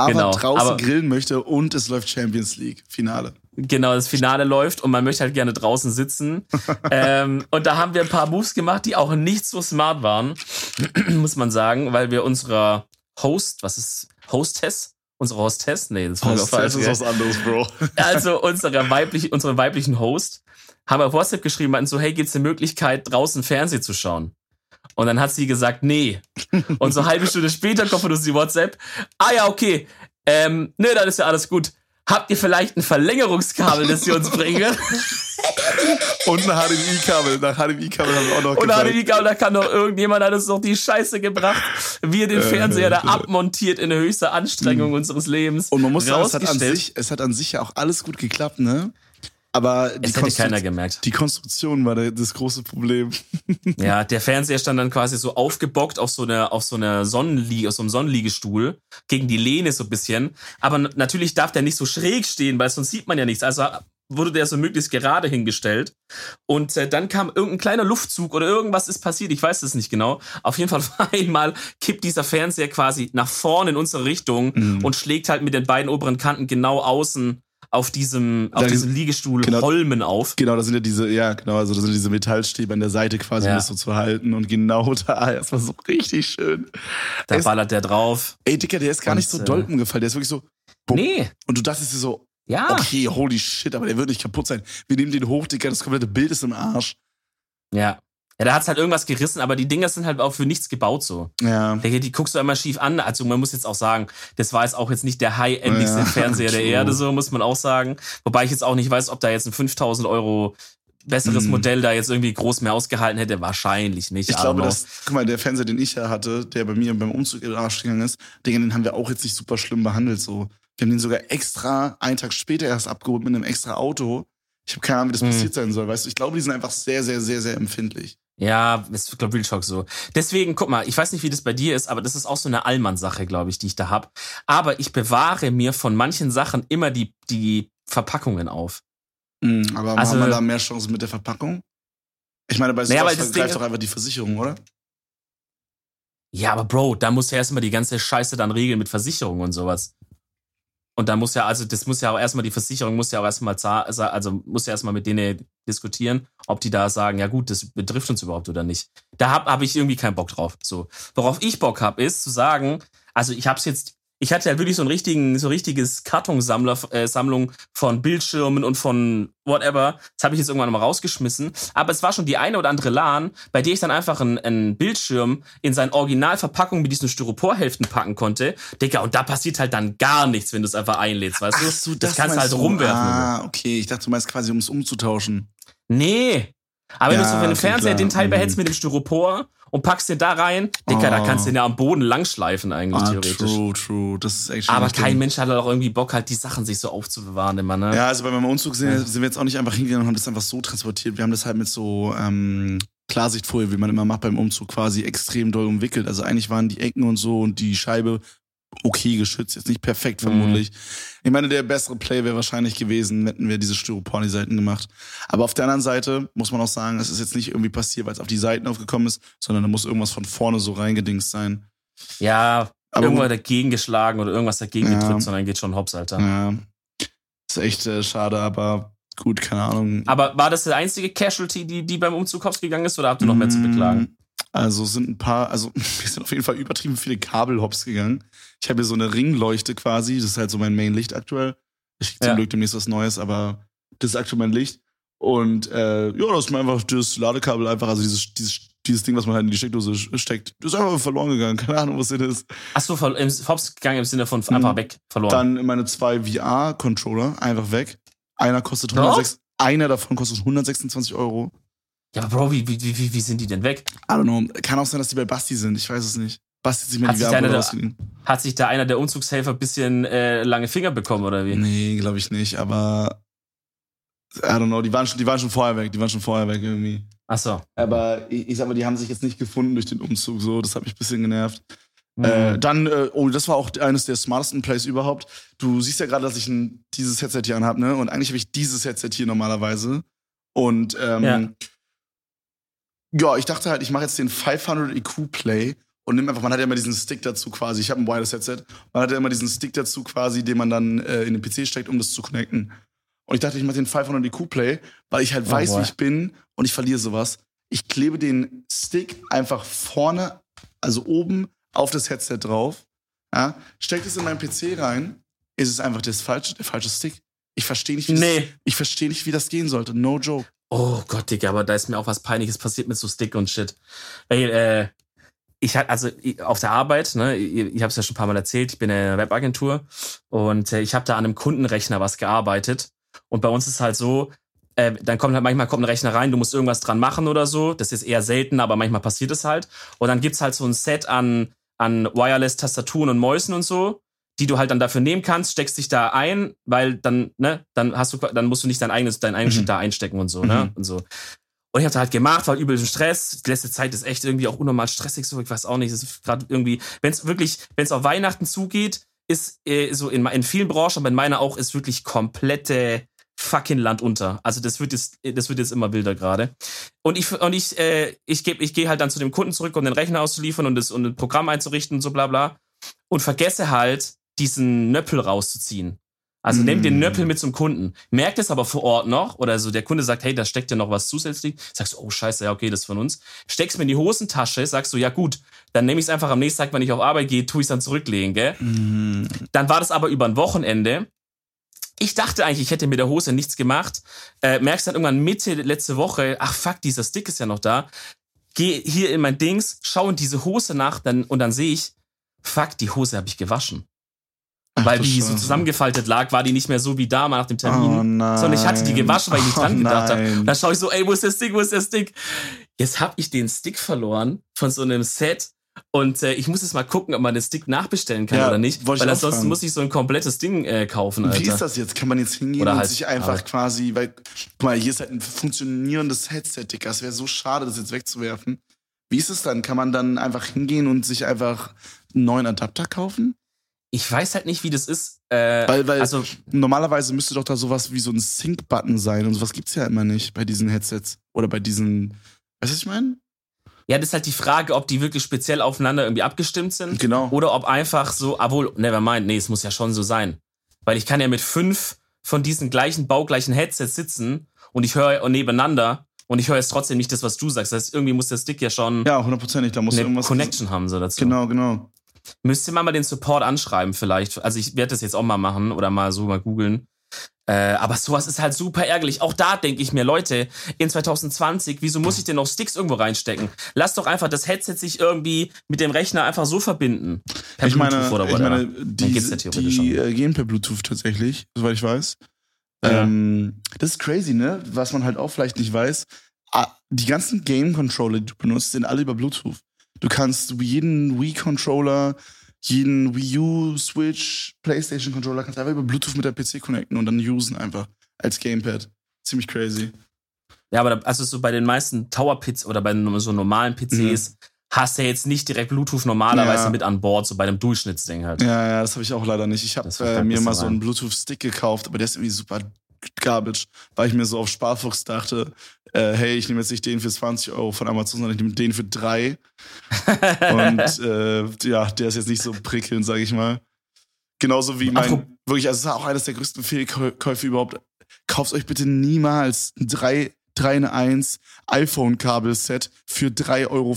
A: aber genau, draußen aber grillen möchte und es läuft Champions League Finale.
B: Genau, das Finale läuft und man möchte halt gerne draußen sitzen. ähm, und da haben wir ein paar Moves gemacht, die auch nicht so smart waren, muss man sagen, weil wir unserer Host, was ist Hostess? Unsere Hostess? Nee, das war
A: falsch. ist was anderes, Bro.
B: Also unsere, weiblich, unsere weiblichen Host haben auf WhatsApp geschrieben, meinten so, hey, gibt's eine Möglichkeit, draußen Fernsehen zu schauen? Und dann hat sie gesagt, nee. Und so eine halbe Stunde später kommt von uns die WhatsApp, ah ja, okay, ähm, nee, dann ist ja alles gut. Habt ihr vielleicht ein Verlängerungskabel, das ihr uns bringen?
A: Und ein HDMI-Kabel. Nach HDMI-Kabel haben wir auch noch
B: Und ein HDMI-Kabel, da kann doch irgendjemand hat uns noch die Scheiße gebracht, wie er den Fernseher da abmontiert in der höchsten Anstrengung mhm. unseres Lebens.
A: Und man muss sagen, es hat, an sich, es hat an sich ja auch alles gut geklappt, ne? Aber
B: die, hätte keiner gemerkt.
A: die Konstruktion war das große Problem.
B: Ja, der Fernseher stand dann quasi so aufgebockt auf so einer auf so einer Sonnenliege, auf so einem Sonnenliegestuhl gegen die Lehne so ein bisschen. Aber natürlich darf der nicht so schräg stehen, weil sonst sieht man ja nichts. Also wurde der so möglichst gerade hingestellt. Und äh, dann kam irgendein kleiner Luftzug oder irgendwas ist passiert, ich weiß es nicht genau. Auf jeden Fall war einmal kippt dieser Fernseher quasi nach vorne in unsere Richtung mhm. und schlägt halt mit den beiden oberen Kanten genau außen auf diesem, auf diesem Liegestuhl
A: genau,
B: Holmen auf.
A: Genau, da sind ja diese, ja, genau, also da sind diese Metallstäbe an der Seite quasi, um das so zu halten. Und genau da, das war so richtig schön.
B: Da der ballert der drauf.
A: Ey, Dicker, der ist gar und, nicht so äh, umgefallen. Der ist wirklich so.
B: Bumm. Nee.
A: Und du dachtest dir so,
B: ja.
A: okay, holy shit, aber der wird nicht kaputt sein. Wir nehmen den hoch, Dicker, das komplette Bild ist im Arsch.
B: Ja. Ja, da hat's halt irgendwas gerissen, aber die Dinger sind halt auch für nichts gebaut so.
A: Ja.
B: Die, die guckst du immer schief an. Also man muss jetzt auch sagen, das war jetzt auch jetzt nicht der high-endigste ja, Fernseher true. der Erde, so muss man auch sagen. Wobei ich jetzt auch nicht weiß, ob da jetzt ein 5000 Euro besseres mm. Modell da jetzt irgendwie groß mehr ausgehalten hätte. Wahrscheinlich nicht.
A: Ich glaube, dass, guck mal, der Fernseher, den ich ja hatte, der bei mir beim Umzug in den Arsch gegangen ist, den haben wir auch jetzt nicht super schlimm behandelt so. Wir haben den sogar extra einen Tag später erst abgeholt mit einem extra Auto. Ich habe keine Ahnung, wie das mm. passiert sein soll. Weißt du, ich glaube, die sind einfach sehr, sehr, sehr, sehr empfindlich.
B: Ja, ist, glaube Real Talk so. Deswegen, guck mal, ich weiß nicht, wie das bei dir ist, aber das ist auch so eine Allmann-Sache, glaube ich, die ich da hab. Aber ich bewahre mir von manchen Sachen immer die, die Verpackungen auf.
A: Mhm, aber also, haben wir da mehr Chancen mit der Verpackung? Ich meine, bei sowas naja, greift doch einfach die Versicherung, oder?
B: Ja, aber Bro, da muss ja erstmal die ganze Scheiße dann regeln mit Versicherung und sowas. Und da muss ja, also das muss ja auch erstmal, die Versicherung muss ja auch erstmal, also muss ja erstmal mit denen diskutieren, ob die da sagen, ja gut, das betrifft uns überhaupt oder nicht. Da habe hab ich irgendwie keinen Bock drauf. So. Worauf ich Bock habe, ist zu sagen, also ich habe es jetzt ich hatte ja wirklich so ein richtigen, so richtiges Kartonsammler, äh, Sammlung von Bildschirmen und von whatever. Das habe ich jetzt irgendwann mal rausgeschmissen. Aber es war schon die eine oder andere LAN, bei der ich dann einfach einen, einen Bildschirm in seine Originalverpackung mit diesen Styroporhälften packen konnte. Digga, und da passiert halt dann gar nichts, wenn du es einfach einlädst, weißt Ach du? So, das, das kannst du halt rumwerfen.
A: Ah, okay. Ich dachte, du meinst quasi, um es umzutauschen.
B: Nee, aber ja, wenn du so für einen Fernseher klar. den Teil behältst mhm. mit dem Styropor und packst den da rein. Dicker, oh. da kannst du den ja am Boden langschleifen eigentlich ah, theoretisch.
A: True, true. Das ist echt
B: Aber kein Mensch hat auch irgendwie Bock, halt die Sachen sich so aufzubewahren immer, ne?
A: Ja, also bei meinem Umzug sind, ja. sind wir jetzt auch nicht einfach hingegangen und haben das einfach so transportiert. Wir haben das halt mit so ähm, Klarsichtfolie, wie man immer macht beim Umzug, quasi extrem doll umwickelt. Also eigentlich waren die Ecken und so und die Scheibe okay geschützt, jetzt nicht perfekt vermutlich. Mhm. Ich meine, der bessere Play wäre wahrscheinlich gewesen, hätten wir diese Styropor an die Seiten gemacht. Aber auf der anderen Seite muss man auch sagen, es ist jetzt nicht irgendwie passiert, weil es auf die Seiten aufgekommen ist, sondern da muss irgendwas von vorne so reingedingst sein.
B: Ja, aber irgendwas dagegen geschlagen oder irgendwas dagegen ja, gedrückt, sondern geht schon hops, Alter.
A: Ja. Ist echt äh, schade, aber gut, keine Ahnung.
B: Aber war das der einzige Casualty, die, die beim Umzug hops gegangen ist, oder habt ihr noch mehr zu beklagen?
A: Also sind ein paar, also wir sind auf jeden Fall übertrieben viele Kabelhops gegangen. Ich habe hier so eine Ringleuchte quasi, das ist halt so mein Main-Licht aktuell. Ich krieg zum ja. Glück demnächst was Neues, aber das ist aktuell mein Licht. Und äh, ja, das ist mir einfach das Ladekabel einfach, also dieses, dieses, dieses Ding, was man halt in die Steckdose steckt, das ist einfach verloren gegangen. Keine Ahnung, was das ist.
B: Ach so, Hops gegangen im Sinne von einfach mhm. weg, verloren.
A: Dann meine zwei VR-Controller einfach weg. Einer kostet 106, einer davon kostet 126 Euro.
B: Ja, aber Bro, wie, wie, wie, wie sind die denn weg?
A: I don't know. Kann auch sein, dass die bei Basti sind. Ich weiß es nicht. Basti sich mal die
B: Werbung rausgeliehen. Hat sich da einer der Umzugshelfer ein bisschen äh, lange Finger bekommen, oder wie?
A: Nee, glaube ich nicht. Aber I don't know. Die waren, schon, die waren schon vorher weg. Die waren schon vorher weg irgendwie.
B: Ach so.
A: Aber ich, ich sag mal, die haben sich jetzt nicht gefunden durch den Umzug. So, das hat mich ein bisschen genervt. Mhm. Äh, dann, äh, oh, das war auch eines der smartesten Plays überhaupt. Du siehst ja gerade, dass ich ein, dieses Headset hier anhab, ne? Und eigentlich habe ich dieses Headset hier normalerweise. Und ähm, ja ja, ich dachte halt, ich mache jetzt den 500 EQ Play und nimm einfach, man hat ja immer diesen Stick dazu quasi. Ich habe ein Wireless Headset. Man hat ja immer diesen Stick dazu quasi, den man dann äh, in den PC steckt, um das zu connecten. Und ich dachte, ich mache den 500 EQ Play, weil ich halt oh, weiß, boy. wie ich bin und ich verliere sowas. Ich klebe den Stick einfach vorne, also oben auf das Headset drauf. Ja, steck es in meinen PC rein. Ist es einfach das falsche, der falsche Stick? Ich verstehe nicht, wie nee. das, ich verstehe nicht, wie das gehen sollte. No joke.
B: Oh Gott, Digga, aber da ist mir auch was Peinliches passiert mit so Stick und Shit. Weil, äh, ich hatte, also auf der Arbeit, ne, ich, ich habe es ja schon ein paar Mal erzählt, ich bin in einer Webagentur und äh, ich habe da an einem Kundenrechner was gearbeitet. Und bei uns ist halt so, äh, dann kommt halt manchmal kommt ein Rechner rein, du musst irgendwas dran machen oder so. Das ist eher selten, aber manchmal passiert es halt. Und dann gibt's halt so ein Set an, an Wireless-Tastaturen und Mäusen und so die du halt dann dafür nehmen kannst, steckst dich da ein, weil dann, ne, dann hast du, dann musst du nicht dein eigenes, dein eigenes mhm. da einstecken und so, ne, mhm. und so. Und ich habe halt gemacht, war übel im Stress. Die letzte Zeit ist echt irgendwie auch unnormal stressig, so, ich weiß auch nicht, es ist gerade irgendwie, wenn es wirklich, wenn es auf Weihnachten zugeht, ist äh, so in, in vielen Branchen, aber in meiner auch, ist wirklich komplette fucking Land unter. Also das wird jetzt, das wird jetzt immer wilder gerade. Und ich und ich äh, ich gebe ich gehe halt dann zu dem Kunden zurück, um den Rechner auszuliefern und das und ein Programm einzurichten und so bla bla und vergesse halt diesen Nöppel rauszuziehen. Also mm. nimm den Nöppel mit zum Kunden. Merkt es aber vor Ort noch oder so der Kunde sagt, hey, da steckt ja noch was zusätzlich. Sagst du, oh scheiße, ja okay, das ist von uns. Steckst mir in die Hosentasche, sagst du, ja gut, dann nehme ich es einfach am nächsten Tag, wenn ich auf Arbeit gehe, tue ich es dann zurücklegen, gell? Mm. Dann war das aber über ein Wochenende. Ich dachte eigentlich, ich hätte mit der Hose nichts gemacht. Äh, merkst dann irgendwann Mitte letzte Woche, ach fuck, dieser Stick ist ja noch da. Geh hier in mein Dings, schau in diese Hose nach dann, und dann sehe ich, fuck, die Hose habe ich gewaschen. Ach, weil die so zusammengefaltet lag, war die nicht mehr so wie da mal nach dem Termin. Oh. Sondern ich hatte die gewaschen, weil ich nicht dran oh gedacht habe. Dann schaue ich so, ey, wo ist der Stick, wo ist der Stick? Jetzt habe ich den Stick verloren von so einem Set. Und äh, ich muss jetzt mal gucken, ob man den Stick nachbestellen kann ja, oder nicht. Weil ansonsten muss ich so ein komplettes Ding äh, kaufen. Alter.
A: Wie ist das jetzt? Kann man jetzt hingehen oder und halt, sich einfach aber. quasi, weil, guck mal, hier ist halt ein funktionierendes Headset, Digga. Es wäre so schade, das jetzt wegzuwerfen. Wie ist es dann? Kann man dann einfach hingehen und sich einfach einen neuen Adapter kaufen?
B: Ich weiß halt nicht, wie das ist. Äh,
A: weil, weil also, normalerweise müsste doch da sowas wie so ein Sync-Button sein und sowas gibt's ja immer nicht bei diesen Headsets. Oder bei diesen. Weißt du, was ich meine?
B: Ja, das ist halt die Frage, ob die wirklich speziell aufeinander irgendwie abgestimmt sind.
A: Genau.
B: Oder ob einfach so, obwohl, never mind, nee, es muss ja schon so sein. Weil ich kann ja mit fünf von diesen gleichen baugleichen Headsets sitzen und ich höre nebeneinander und ich höre jetzt trotzdem nicht das, was du sagst. Das heißt, irgendwie muss der Stick ja schon
A: ja, hundertprozentig, da muss
B: eine irgendwas Connection haben so dazu.
A: Genau, genau.
B: Müsste man mal den Support anschreiben vielleicht. Also ich werde das jetzt auch mal machen oder mal so mal googeln. Äh, aber sowas ist halt super ärgerlich. Auch da denke ich mir, Leute, in 2020, wieso muss ich denn noch Sticks irgendwo reinstecken? Lass doch einfach das Headset sich irgendwie mit dem Rechner einfach so verbinden.
A: Per ich meine, ich meine, die, ja die äh, gehen per Bluetooth tatsächlich, soweit ich weiß. Ja. Ähm, das ist crazy, ne? Was man halt auch vielleicht nicht weiß. die ganzen Game-Controller, die du benutzt, sind alle über Bluetooth. Du kannst jeden Wii-Controller, jeden Wii U, Switch, PlayStation-Controller kannst einfach über Bluetooth mit der PC connecten und dann usen einfach als Gamepad. Ziemlich crazy.
B: Ja, aber also so bei den meisten Tower-PCs oder bei so normalen PCs mhm. hast du ja jetzt nicht direkt Bluetooth normalerweise ja. mit an Bord, so bei einem Durchschnittsding halt.
A: Ja, ja, das habe ich auch leider nicht. Ich habe äh, mir mal so einen Bluetooth-Stick gekauft, aber der ist irgendwie super garbage, weil ich mir so auf Sparfuchs dachte, äh, hey, ich nehme jetzt nicht den für 20 Euro von Amazon, sondern ich nehme den für drei. und äh, ja, der ist jetzt nicht so prickelnd, sage ich mal. Genauso wie mein, wirklich, also es ist auch eines der größten Fehlkäufe überhaupt. Kauft euch bitte niemals ein 3, 3 in 1 iPhone-Kabelset für 3,50 Euro.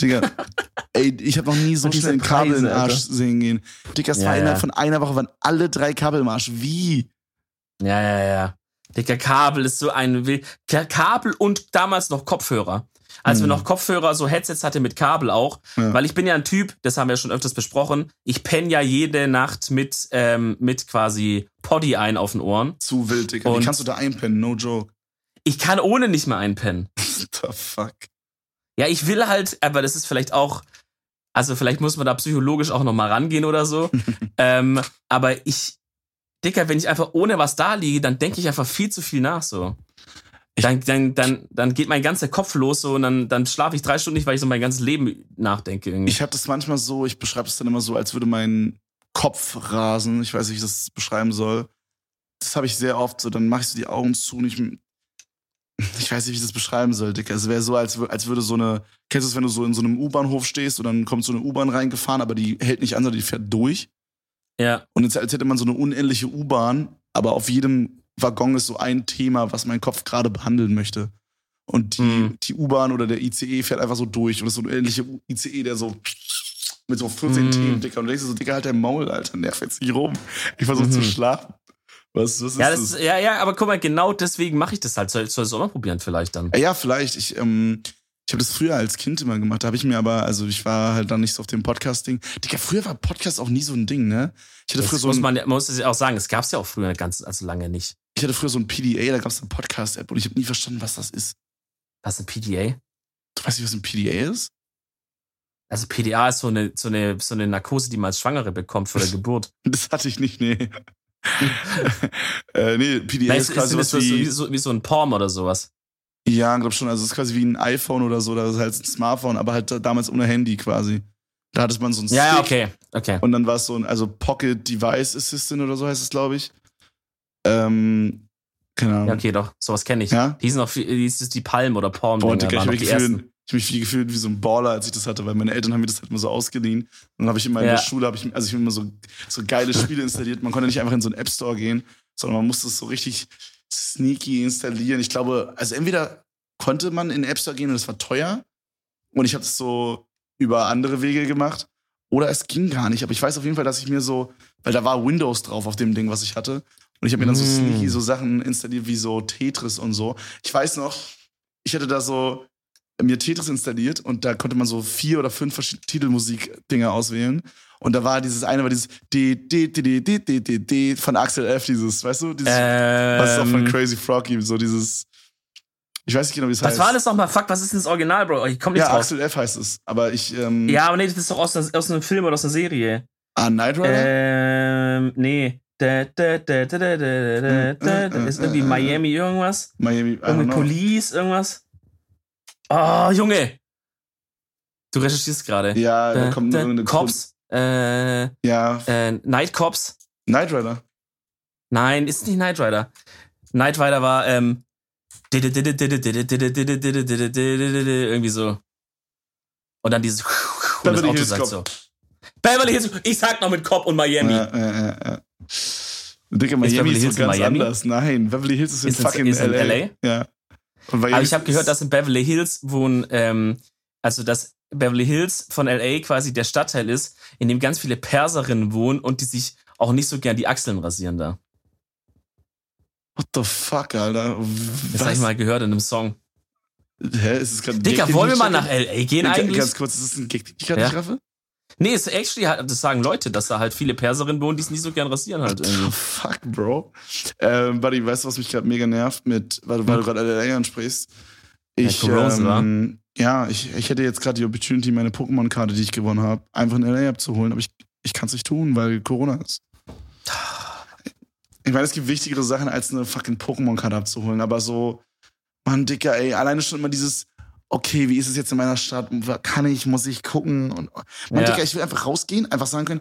A: Digga, ey, ich habe noch nie so schnell ein Kabel in den Arsch Alter. sehen gehen. Digga, es ja, war innerhalb ja. von einer Woche, waren alle drei Kabel im Arsch. Wie?
B: Ja, ja, ja. Digga, Kabel ist so ein Kabel und damals noch Kopfhörer. Als mhm. wir noch Kopfhörer, so Headsets hatte mit Kabel auch. Ja. Weil ich bin ja ein Typ, das haben wir schon öfters besprochen. Ich penne ja jede Nacht mit, ähm, mit quasi Poddy ein auf den Ohren.
A: Zu wild, Digga. Und Wie kannst du da einpennen? No joke.
B: Ich kann ohne nicht mehr einpennen.
A: What the fuck?
B: Ja, ich will halt, aber das ist vielleicht auch, also vielleicht muss man da psychologisch auch nochmal rangehen oder so. ähm, aber ich, Dicker, wenn ich einfach ohne was da liege, dann denke ich einfach viel zu viel nach so. Dann, dann, dann, dann geht mein ganzer Kopf los so und dann, dann schlafe ich drei Stunden nicht, weil ich so mein ganzes Leben nachdenke. Irgendwie.
A: Ich habe das manchmal so, ich beschreibe es dann immer so, als würde mein Kopf rasen. Ich weiß nicht, wie ich das beschreiben soll. Das habe ich sehr oft so. Dann mache ich so die Augen zu und ich, ich weiß nicht, wie ich das beschreiben soll, Dicker. Es wäre so, als, als würde so eine, kennst du es, wenn du so in so einem U-Bahnhof stehst und dann kommt so eine U-Bahn reingefahren, aber die hält nicht an, sondern die fährt durch.
B: Ja.
A: Und jetzt als hätte man so eine unendliche U-Bahn, aber auf jedem Waggon ist so ein Thema, was mein Kopf gerade behandeln möchte. Und die, mhm. die U-Bahn oder der ICE fährt einfach so durch. Und das ist so ein ähnlicher ICE, der so mit so 14 mhm. Themen, Dicker. Und du denkst so, Dicker, halt dein Maul, Alter, nerv jetzt nicht rum. Ich versuche mhm. zu schlafen. Was, was ist
B: ja, das, das? ja, ja, aber guck mal, genau deswegen mache ich das halt. Soll, soll ich es auch mal probieren vielleicht dann?
A: Ja, vielleicht. Ich, ähm, ich habe das früher als Kind immer gemacht. Da habe ich mir aber, also ich war halt dann nicht so auf dem Podcasting. Digga, früher war Podcast auch nie so ein Ding, ne?
B: Ich hatte das früher so muss man, man muss es ja auch sagen, es gab es ja auch früher ganz, also lange nicht.
A: Ich hatte früher so ein PDA, da gab es eine Podcast-App und ich habe nie verstanden, was das ist.
B: Was ist ein PDA?
A: Du weißt nicht, was ein PDA ist?
B: Also PDA ist so eine, so eine, so eine Narkose, die man als Schwangere bekommt vor der Geburt.
A: das hatte ich nicht, nee. äh, nee, PDA
B: weißt, ist quasi ist, was wie, wie, so, wie so ein Porm oder sowas.
A: Ja, glaub schon. Also es ist quasi wie ein iPhone oder so, das ist halt ein Smartphone, aber halt damals ohne Handy quasi. Da hatte man so ein
B: Stick. Ja, okay, okay.
A: Und dann war es so ein, also Pocket Device Assistant oder so heißt es, glaube ich. Ähm, keine Ahnung.
B: Ja, okay, doch. Sowas kenne ich. Ja? Die sind auch, die ist die Palm oder Palm.
A: Boah, Digga, ich habe mich, ich mich viel gefühlt wie so ein Baller, als ich das hatte, weil meine Eltern haben mir das halt immer so ausgeliehen. Und dann habe ich in meiner ja. Schule, habe ich, also ich habe immer so, so geile Spiele installiert. Man konnte nicht einfach in so einen App Store gehen, sondern man musste es so richtig sneaky installieren. Ich glaube, also entweder konnte man in den App Store gehen und es war teuer. Und ich habe es so über andere Wege gemacht. Oder es ging gar nicht. Aber ich weiß auf jeden Fall, dass ich mir so, weil da war Windows drauf auf dem Ding, was ich hatte. Und ich habe mir dann so mm. sneaky so Sachen installiert wie so Tetris und so. Ich weiß noch, ich hatte da so mir Tetris installiert und da konnte man so vier oder fünf verschiedene Titelmusik-Dinger auswählen. Und da war dieses eine, war dieses D, D, D, D, D, D, D, D von Axel F, dieses, weißt du, dieses, ähm, was es auch von Crazy Frog gibt, so dieses, ich weiß nicht genau, wie es heißt.
B: Was war das nochmal? Fuck, was ist denn das Original, Bro? Ich komm nicht
A: ja,
B: drauf.
A: Axel F heißt es. Aber ich. Ähm
B: ja, aber nee, das ist doch aus, aus einem Film oder aus einer Serie.
A: Ah, Knight Rider?
B: Ähm, nee. Da, da, da, da, da, da, da, da, da. Ist irgendwie Miami irgendwas?
A: Miami,
B: Irgendwie Police, irgendwas? Oh, Junge! Du recherchierst gerade.
A: Ja, da, da kommt da,
B: eine Cops. Äh,
A: ja.
B: Äh, Night Cops.
A: Knight Rider.
B: Nein, ist nicht Knight Rider. Knight Rider war, ähm, irgendwie so. Und dann dieses und das Auto sagt so. Beverly Hills, ich sag noch mit Cop und Miami.
A: Ja, ja, ja. Digga, Miami ist, ist so ganz Miami? anders. Nein, Beverly Hills ist in ist fucking ist LA. LA. Ja.
B: Aber ich habe gehört, dass in Beverly Hills wohnen, ähm, also dass Beverly Hills von LA quasi der Stadtteil ist, in dem ganz viele Perserinnen wohnen und die sich auch nicht so gern die Achseln rasieren da.
A: What the fuck, Alter?
B: Was? Das habe ich mal gehört in einem Song.
A: Hä? Ist es gerade
B: Dicker, wollen wir mal nach L.A. gehen eigentlich?
A: Ganz kurz, ist das ein Gag, den ich gerade ja. nicht raffe?
B: Nee, ist actually, das sagen Leute, dass da halt viele Perserinnen wohnen, die es nicht so gern rasieren halt irgendwie.
A: Fuck, Bro. Ähm, Buddy, weißt du, was mich gerade mega nervt mit, weil, weil hm. du gerade LA ansprichst? Ich, ähm, ja, ich, ich hätte jetzt gerade die Opportunity, meine Pokémon-Karte, die ich gewonnen habe, einfach in LA abzuholen, aber ich, ich kann es nicht tun, weil Corona ist. Ich meine, es gibt wichtigere Sachen, als eine fucking Pokémon-Karte abzuholen, aber so, Mann, Dicker, ey, alleine schon immer dieses, okay, wie ist es jetzt in meiner Stadt? Kann ich, muss ich gucken? Und, Mann, ja. Dicker, ich will einfach rausgehen, einfach sagen können,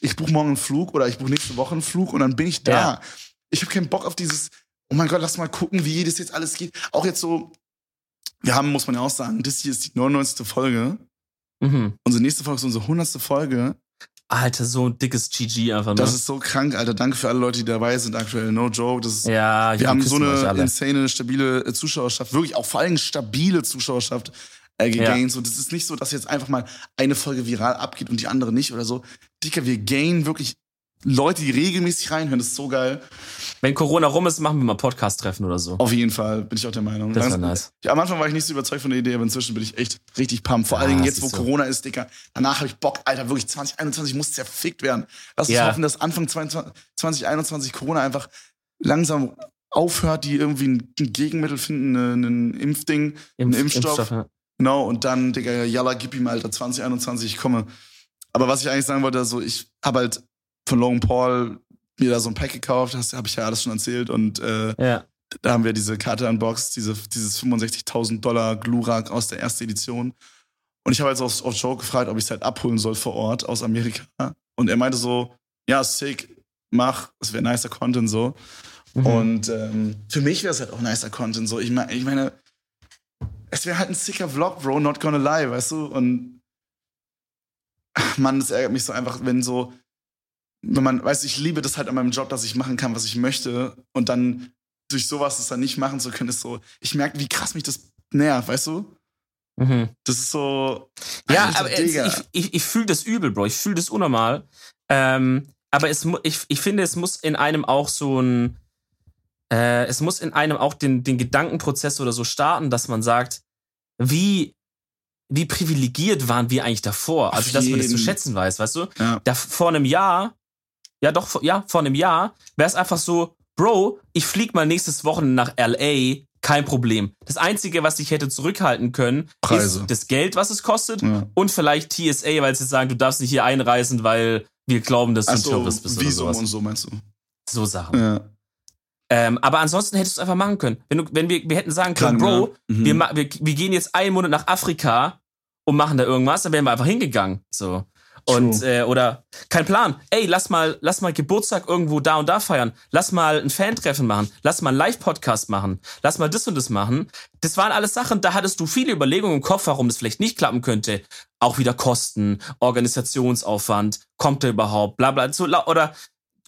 A: ich buche morgen einen Flug oder ich buche nächste Woche einen Flug und dann bin ich da. Ja. Ich habe keinen Bock auf dieses, oh mein Gott, lass mal gucken, wie das jetzt alles geht. Auch jetzt so, wir haben, muss man ja auch sagen, das hier ist die 99. Folge. Mhm. Unsere nächste Folge ist unsere 100. Folge.
B: Alter, so ein dickes GG einfach, ne?
A: Das ist so krank, Alter. Danke für alle Leute, die dabei sind aktuell. No joke. Das ist,
B: ja,
A: wir haben so eine insane, stabile äh, Zuschauerschaft. Wirklich auch vor allem stabile Zuschauerschaft äh, gegaint. Ja. So, das ist nicht so, dass jetzt einfach mal eine Folge viral abgeht und die andere nicht oder so. Dicker, wir gainen wirklich Leute, die regelmäßig reinhören. Das ist so geil.
B: Wenn Corona rum ist, machen wir mal Podcast-Treffen oder so.
A: Auf jeden Fall, bin ich auch der Meinung.
B: Das wäre nice.
A: Ja, am Anfang war ich nicht so überzeugt von der Idee, aber inzwischen bin ich echt richtig pumped. Vor ja, allen Dingen jetzt, wo so. Corona ist, Dicker. Danach habe ich Bock, Alter, wirklich 2021 muss zerfickt werden. Lass uns ja. hoffen, dass Anfang 2021 Corona einfach langsam aufhört, die irgendwie ein Gegenmittel finden, ein Impfding, Impf, einen Impfstoff. Impfstoff ja. Genau, und dann, Digga, yalla, gib ihm, Alter, 2021, ich komme. Aber was ich eigentlich sagen wollte, also ich habe halt von Logan Paul mir da so ein Pack gekauft, das habe ich ja alles schon erzählt und äh, ja. da haben wir diese Karte unboxed, diese, dieses 65.000 Dollar Glurak aus der ersten Edition. Und ich habe jetzt auf, auf Joe gefragt, ob ich es halt abholen soll vor Ort aus Amerika. Und er meinte so, ja, sick, mach, es wäre nicer Content so. Mhm. Und ähm, für mich wäre es halt auch nicer Content so. Ich, mein, ich meine, es wäre halt ein sicker Vlog, Bro, not gonna lie, weißt du? Und ach Mann, das ärgert mich so einfach, wenn so wenn man, weißt du, ich liebe das halt an meinem Job, dass ich machen kann, was ich möchte und dann durch sowas es dann nicht machen zu können, ist so, ich merke, wie krass mich das nervt, weißt du? Mhm. Das ist so.
B: Ja, Alter, aber ich, ich, ich fühle das übel, Bro. Ich fühle das unnormal. Ähm, aber es, ich, ich finde, es muss in einem auch so ein. Äh, es muss in einem auch den, den Gedankenprozess oder so starten, dass man sagt, wie, wie privilegiert waren wir eigentlich davor? Also, dass man das zu schätzen weiß, weißt du? Ja. Da, vor einem Jahr ja doch, ja, vor einem Jahr, wäre es einfach so, Bro, ich flieg mal nächstes Wochenende nach LA, kein Problem. Das Einzige, was ich hätte zurückhalten können, Preise. ist das Geld, was es kostet ja. und vielleicht TSA, weil sie sagen, du darfst nicht hier einreisen, weil wir glauben, dass du ein Tourist bist
A: Visum oder sowas. und so meinst du?
B: So Sachen. Ja. Ähm, aber ansonsten hättest du es einfach machen können. Wenn, du, wenn wir, wir hätten sagen können, Kann, Bro, ja. mhm. wir, wir, wir gehen jetzt einen Monat nach Afrika und machen da irgendwas, dann wären wir einfach hingegangen. So. Und äh, oder kein Plan. Ey, lass mal, lass mal Geburtstag irgendwo da und da feiern. Lass mal ein Fan-Treffen machen. Lass mal einen Live-Podcast machen. Lass mal das und das machen. Das waren alles Sachen, da hattest du viele Überlegungen im Kopf, warum das vielleicht nicht klappen könnte. Auch wieder Kosten, Organisationsaufwand, kommt er überhaupt, bla bla. So, oder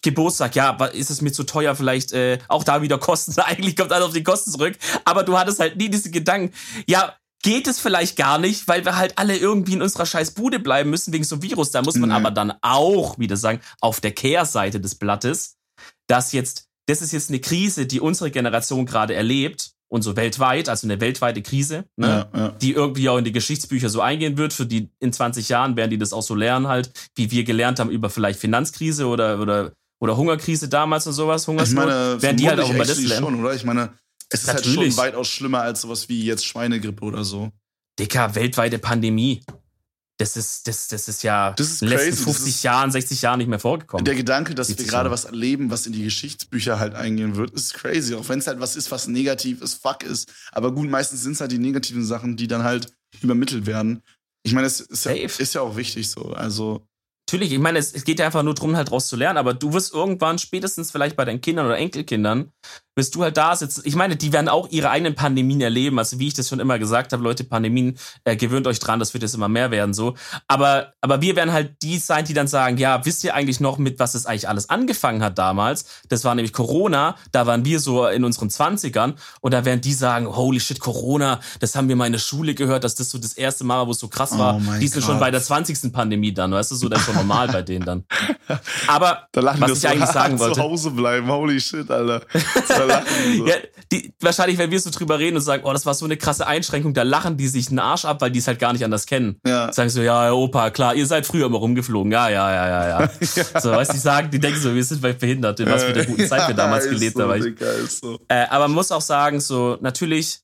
B: Geburtstag, ja, ist es mir zu teuer, vielleicht äh, auch da wieder Kosten. Eigentlich kommt alles auf die Kosten zurück. Aber du hattest halt nie diese Gedanken, ja, geht es vielleicht gar nicht, weil wir halt alle irgendwie in unserer scheiß Bude bleiben müssen wegen so einem Virus. Da muss man nee. aber dann auch wieder sagen, auf der Kehrseite des Blattes, dass jetzt, das ist jetzt eine Krise, die unsere Generation gerade erlebt und so weltweit, also eine weltweite Krise, ne, ja, ja. die irgendwie auch in die Geschichtsbücher so eingehen wird. Für die in 20 Jahren werden die das auch so lernen halt, wie wir gelernt haben über vielleicht Finanzkrise oder, oder, oder Hungerkrise damals und sowas, Hungersnot. Ich meine, werden die halt auch über das lernen.
A: Schon, oder? Ich meine, es ist Natürlich. halt schon weitaus schlimmer als sowas wie jetzt Schweinegrippe oder so.
B: Dicker, weltweite Pandemie. Das ist, das, das ist ja das ist in den letzten 50 Jahren, 60 Jahren nicht mehr vorgekommen.
A: Der Gedanke, dass wir gerade was erleben, was in die Geschichtsbücher halt eingehen wird, ist crazy. Auch wenn es halt was ist, was negativ ist, fuck ist. Aber gut, meistens sind es halt die negativen Sachen, die dann halt übermittelt werden. Ich meine, es ist ja, ist ja auch wichtig so. Also
B: Natürlich, ich meine, es, es geht ja einfach nur darum, halt draus zu lernen, aber du wirst irgendwann, spätestens vielleicht bei deinen Kindern oder Enkelkindern, wirst du halt da sitzen. Ich meine, die werden auch ihre eigenen Pandemien erleben. Also wie ich das schon immer gesagt habe, Leute, Pandemien, äh, gewöhnt euch dran, das wird jetzt immer mehr werden so. Aber, aber wir werden halt die sein, die dann sagen, ja, wisst ihr eigentlich noch, mit was es eigentlich alles angefangen hat damals? Das war nämlich Corona, da waren wir so in unseren Zwanzigern und da werden die sagen, holy shit, Corona, das haben wir mal in der Schule gehört, dass das so das erste Mal, wo es so krass war. Oh die sind schon bei der 20 Pandemie dann, weißt du, so, ist schon normal bei denen dann. Aber
A: da lachen was ich so eigentlich sagen wollte. zu Hause bleiben, holy shit, Alter. So.
B: ja, die, wahrscheinlich, wenn wir so drüber reden und sagen, oh, das war so eine krasse Einschränkung, da lachen die sich einen Arsch ab, weil die es halt gar nicht anders kennen. Ja. Sagen so, ja, Opa, klar, ihr seid früher immer rumgeflogen. Ja, ja, ja, ja, ja. ja. So, weißt du, die sagen, die denken so, wir sind behindert, in was für der guten Zeit wir damals gelebt so, haben. So. Äh, aber man muss auch sagen, so, natürlich,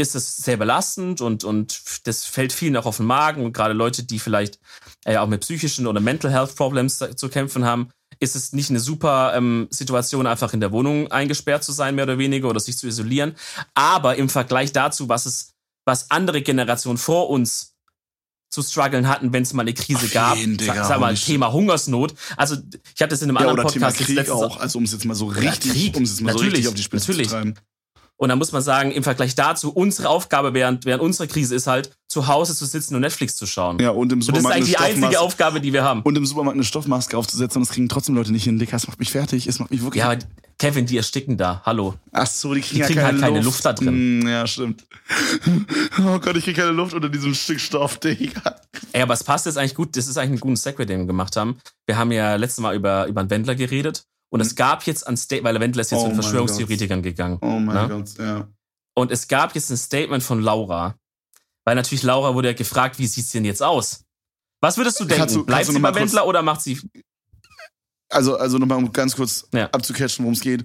B: ist es sehr belastend und, und das fällt vielen auch auf den Magen und gerade Leute, die vielleicht äh, auch mit psychischen oder Mental Health Problems zu kämpfen haben, ist es nicht eine super ähm, Situation, einfach in der Wohnung eingesperrt zu sein, mehr oder weniger, oder sich zu isolieren. Aber im Vergleich dazu, was es, was andere Generationen vor uns zu strugglen hatten, wenn es mal eine Krise Auf gab. Jeden, Digga, sag, sag mal, Thema Hungersnot. Also ich hatte das in einem ja, anderen Podcast.
A: Thema Krieg auch, also um es jetzt mal so richtig, um es jetzt mal so richtig auf die Spitze natürlich. zu treiben.
B: Und da muss man sagen, im Vergleich dazu, unsere Aufgabe während, während unserer Krise ist halt, zu Hause zu sitzen und Netflix zu schauen.
A: Ja, und im Supermarkt.
B: Und das ist eigentlich die einzige Aufgabe, die wir haben.
A: Und im Supermarkt eine Stoffmaske aufzusetzen und das kriegen trotzdem Leute nicht hin. Dick, das macht mich fertig. Es macht mich wirklich.
B: Ja, aber Kevin, die ersticken da. Hallo.
A: Ach so, die kriegen,
B: die kriegen
A: ja
B: keine halt keine Luft. Luft da drin.
A: Mm, ja, stimmt. Oh Gott, ich krieg keine Luft unter diesem Stück Stoff, Digga.
B: Ey, aber es passt jetzt eigentlich gut. Das ist eigentlich ein gutes Segway, den wir gemacht haben. Wir haben ja letztes Mal über, über einen Wendler geredet. Und es hm. gab jetzt ein Statement, weil der Wendler ist jetzt oh mit Verschwörungstheoretikern gegangen.
A: Oh mein ne? Gott, ja.
B: Und es gab jetzt ein Statement von Laura. Weil natürlich Laura wurde ja gefragt, wie sieht's denn jetzt aus? Was würdest du denken? Du, Bleibt sie bei Wendler oder macht sie.
A: Also, also nochmal um ganz kurz ja. abzucatchen, worum es geht.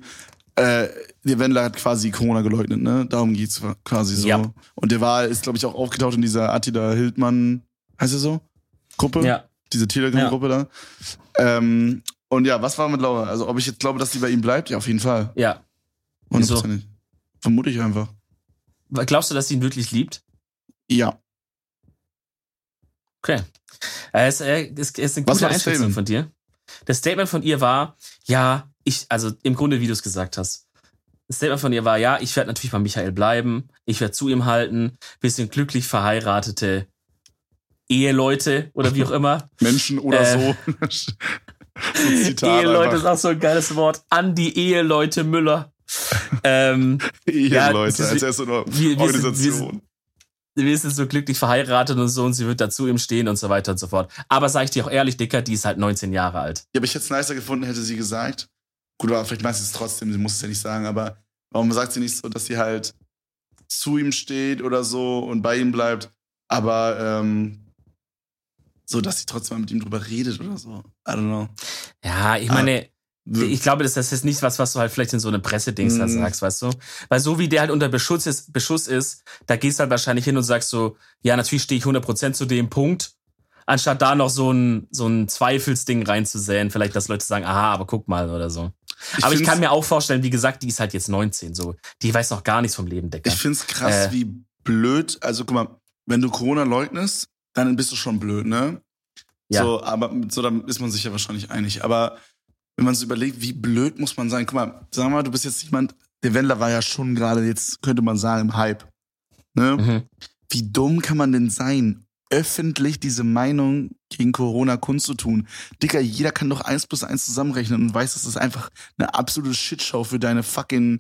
A: Äh, der Wendler hat quasi Corona geleugnet, ne? Darum geht's quasi so. Ja. Und der war, ist, glaube ich, auch aufgetaucht in dieser Attila Hildmann, heißt er so? Gruppe?
B: Ja.
A: Diese Telegram-Gruppe ja. da. Ähm, und ja, was war mit Laura? Also, ob ich jetzt glaube, dass sie bei ihm bleibt? Ja, auf jeden Fall.
B: Ja.
A: Wieso? Vermute ich einfach.
B: Glaubst du, dass sie ihn wirklich liebt?
A: Ja.
B: Okay. Es, äh, es, es ist eine gute Einschätzung von dir. Das Statement von ihr war, ja, ich, also im Grunde, wie du es gesagt hast. Das Statement von ihr war, ja, ich werde natürlich bei Michael bleiben, ich werde zu ihm halten, wir sind glücklich verheiratete Eheleute oder wie auch immer.
A: Menschen oder äh, so.
B: so Eheleute einfach. ist auch so ein geiles Wort. An die Eheleute Müller. ähm,
A: Eheleute, ja, als erste Organisation.
B: Wir wir sind so glücklich verheiratet und so und sie wird dazu ihm stehen und so weiter und so fort. Aber sag ich dir auch ehrlich, Dicker, die ist halt 19 Jahre alt.
A: Ja, aber ich hätte es nicer gefunden, hätte sie gesagt. Gut, aber vielleicht meinst du es trotzdem, sie muss es ja nicht sagen, aber warum sagt sie nicht so, dass sie halt zu ihm steht oder so und bei ihm bleibt, aber ähm, so, dass sie trotzdem mal mit ihm drüber redet oder so. I don't know.
B: Ja, ich meine, ich glaube, das ist nicht was, was du halt vielleicht in so einem Pressedings da mhm. sagst, weißt du? Weil so wie der halt unter Beschuss ist, Beschuss ist, da gehst du halt wahrscheinlich hin und sagst so, ja, natürlich stehe ich 100% zu dem Punkt, anstatt da noch so ein, so ein Zweifelsding reinzusäen, vielleicht, dass Leute sagen, aha, aber guck mal oder so. Ich aber ich kann mir auch vorstellen, wie gesagt, die ist halt jetzt 19, so. Die weiß noch gar nichts vom Leben, Decker.
A: Ich find's krass, äh, wie blöd, also guck mal, wenn du Corona leugnest, dann bist du schon blöd, ne? Ja. So, aber so, dann ist man sich ja wahrscheinlich einig. Aber wenn man so überlegt, wie blöd muss man sein. Guck mal, sag mal, du bist jetzt jemand, der Wendler war ja schon gerade jetzt, könnte man sagen, im Hype. Ne? Mhm. Wie dumm kann man denn sein, öffentlich diese Meinung gegen Corona kundzutun? Dicker, jeder kann doch eins plus eins zusammenrechnen und weiß, dass das einfach eine absolute Shitshow für deine fucking,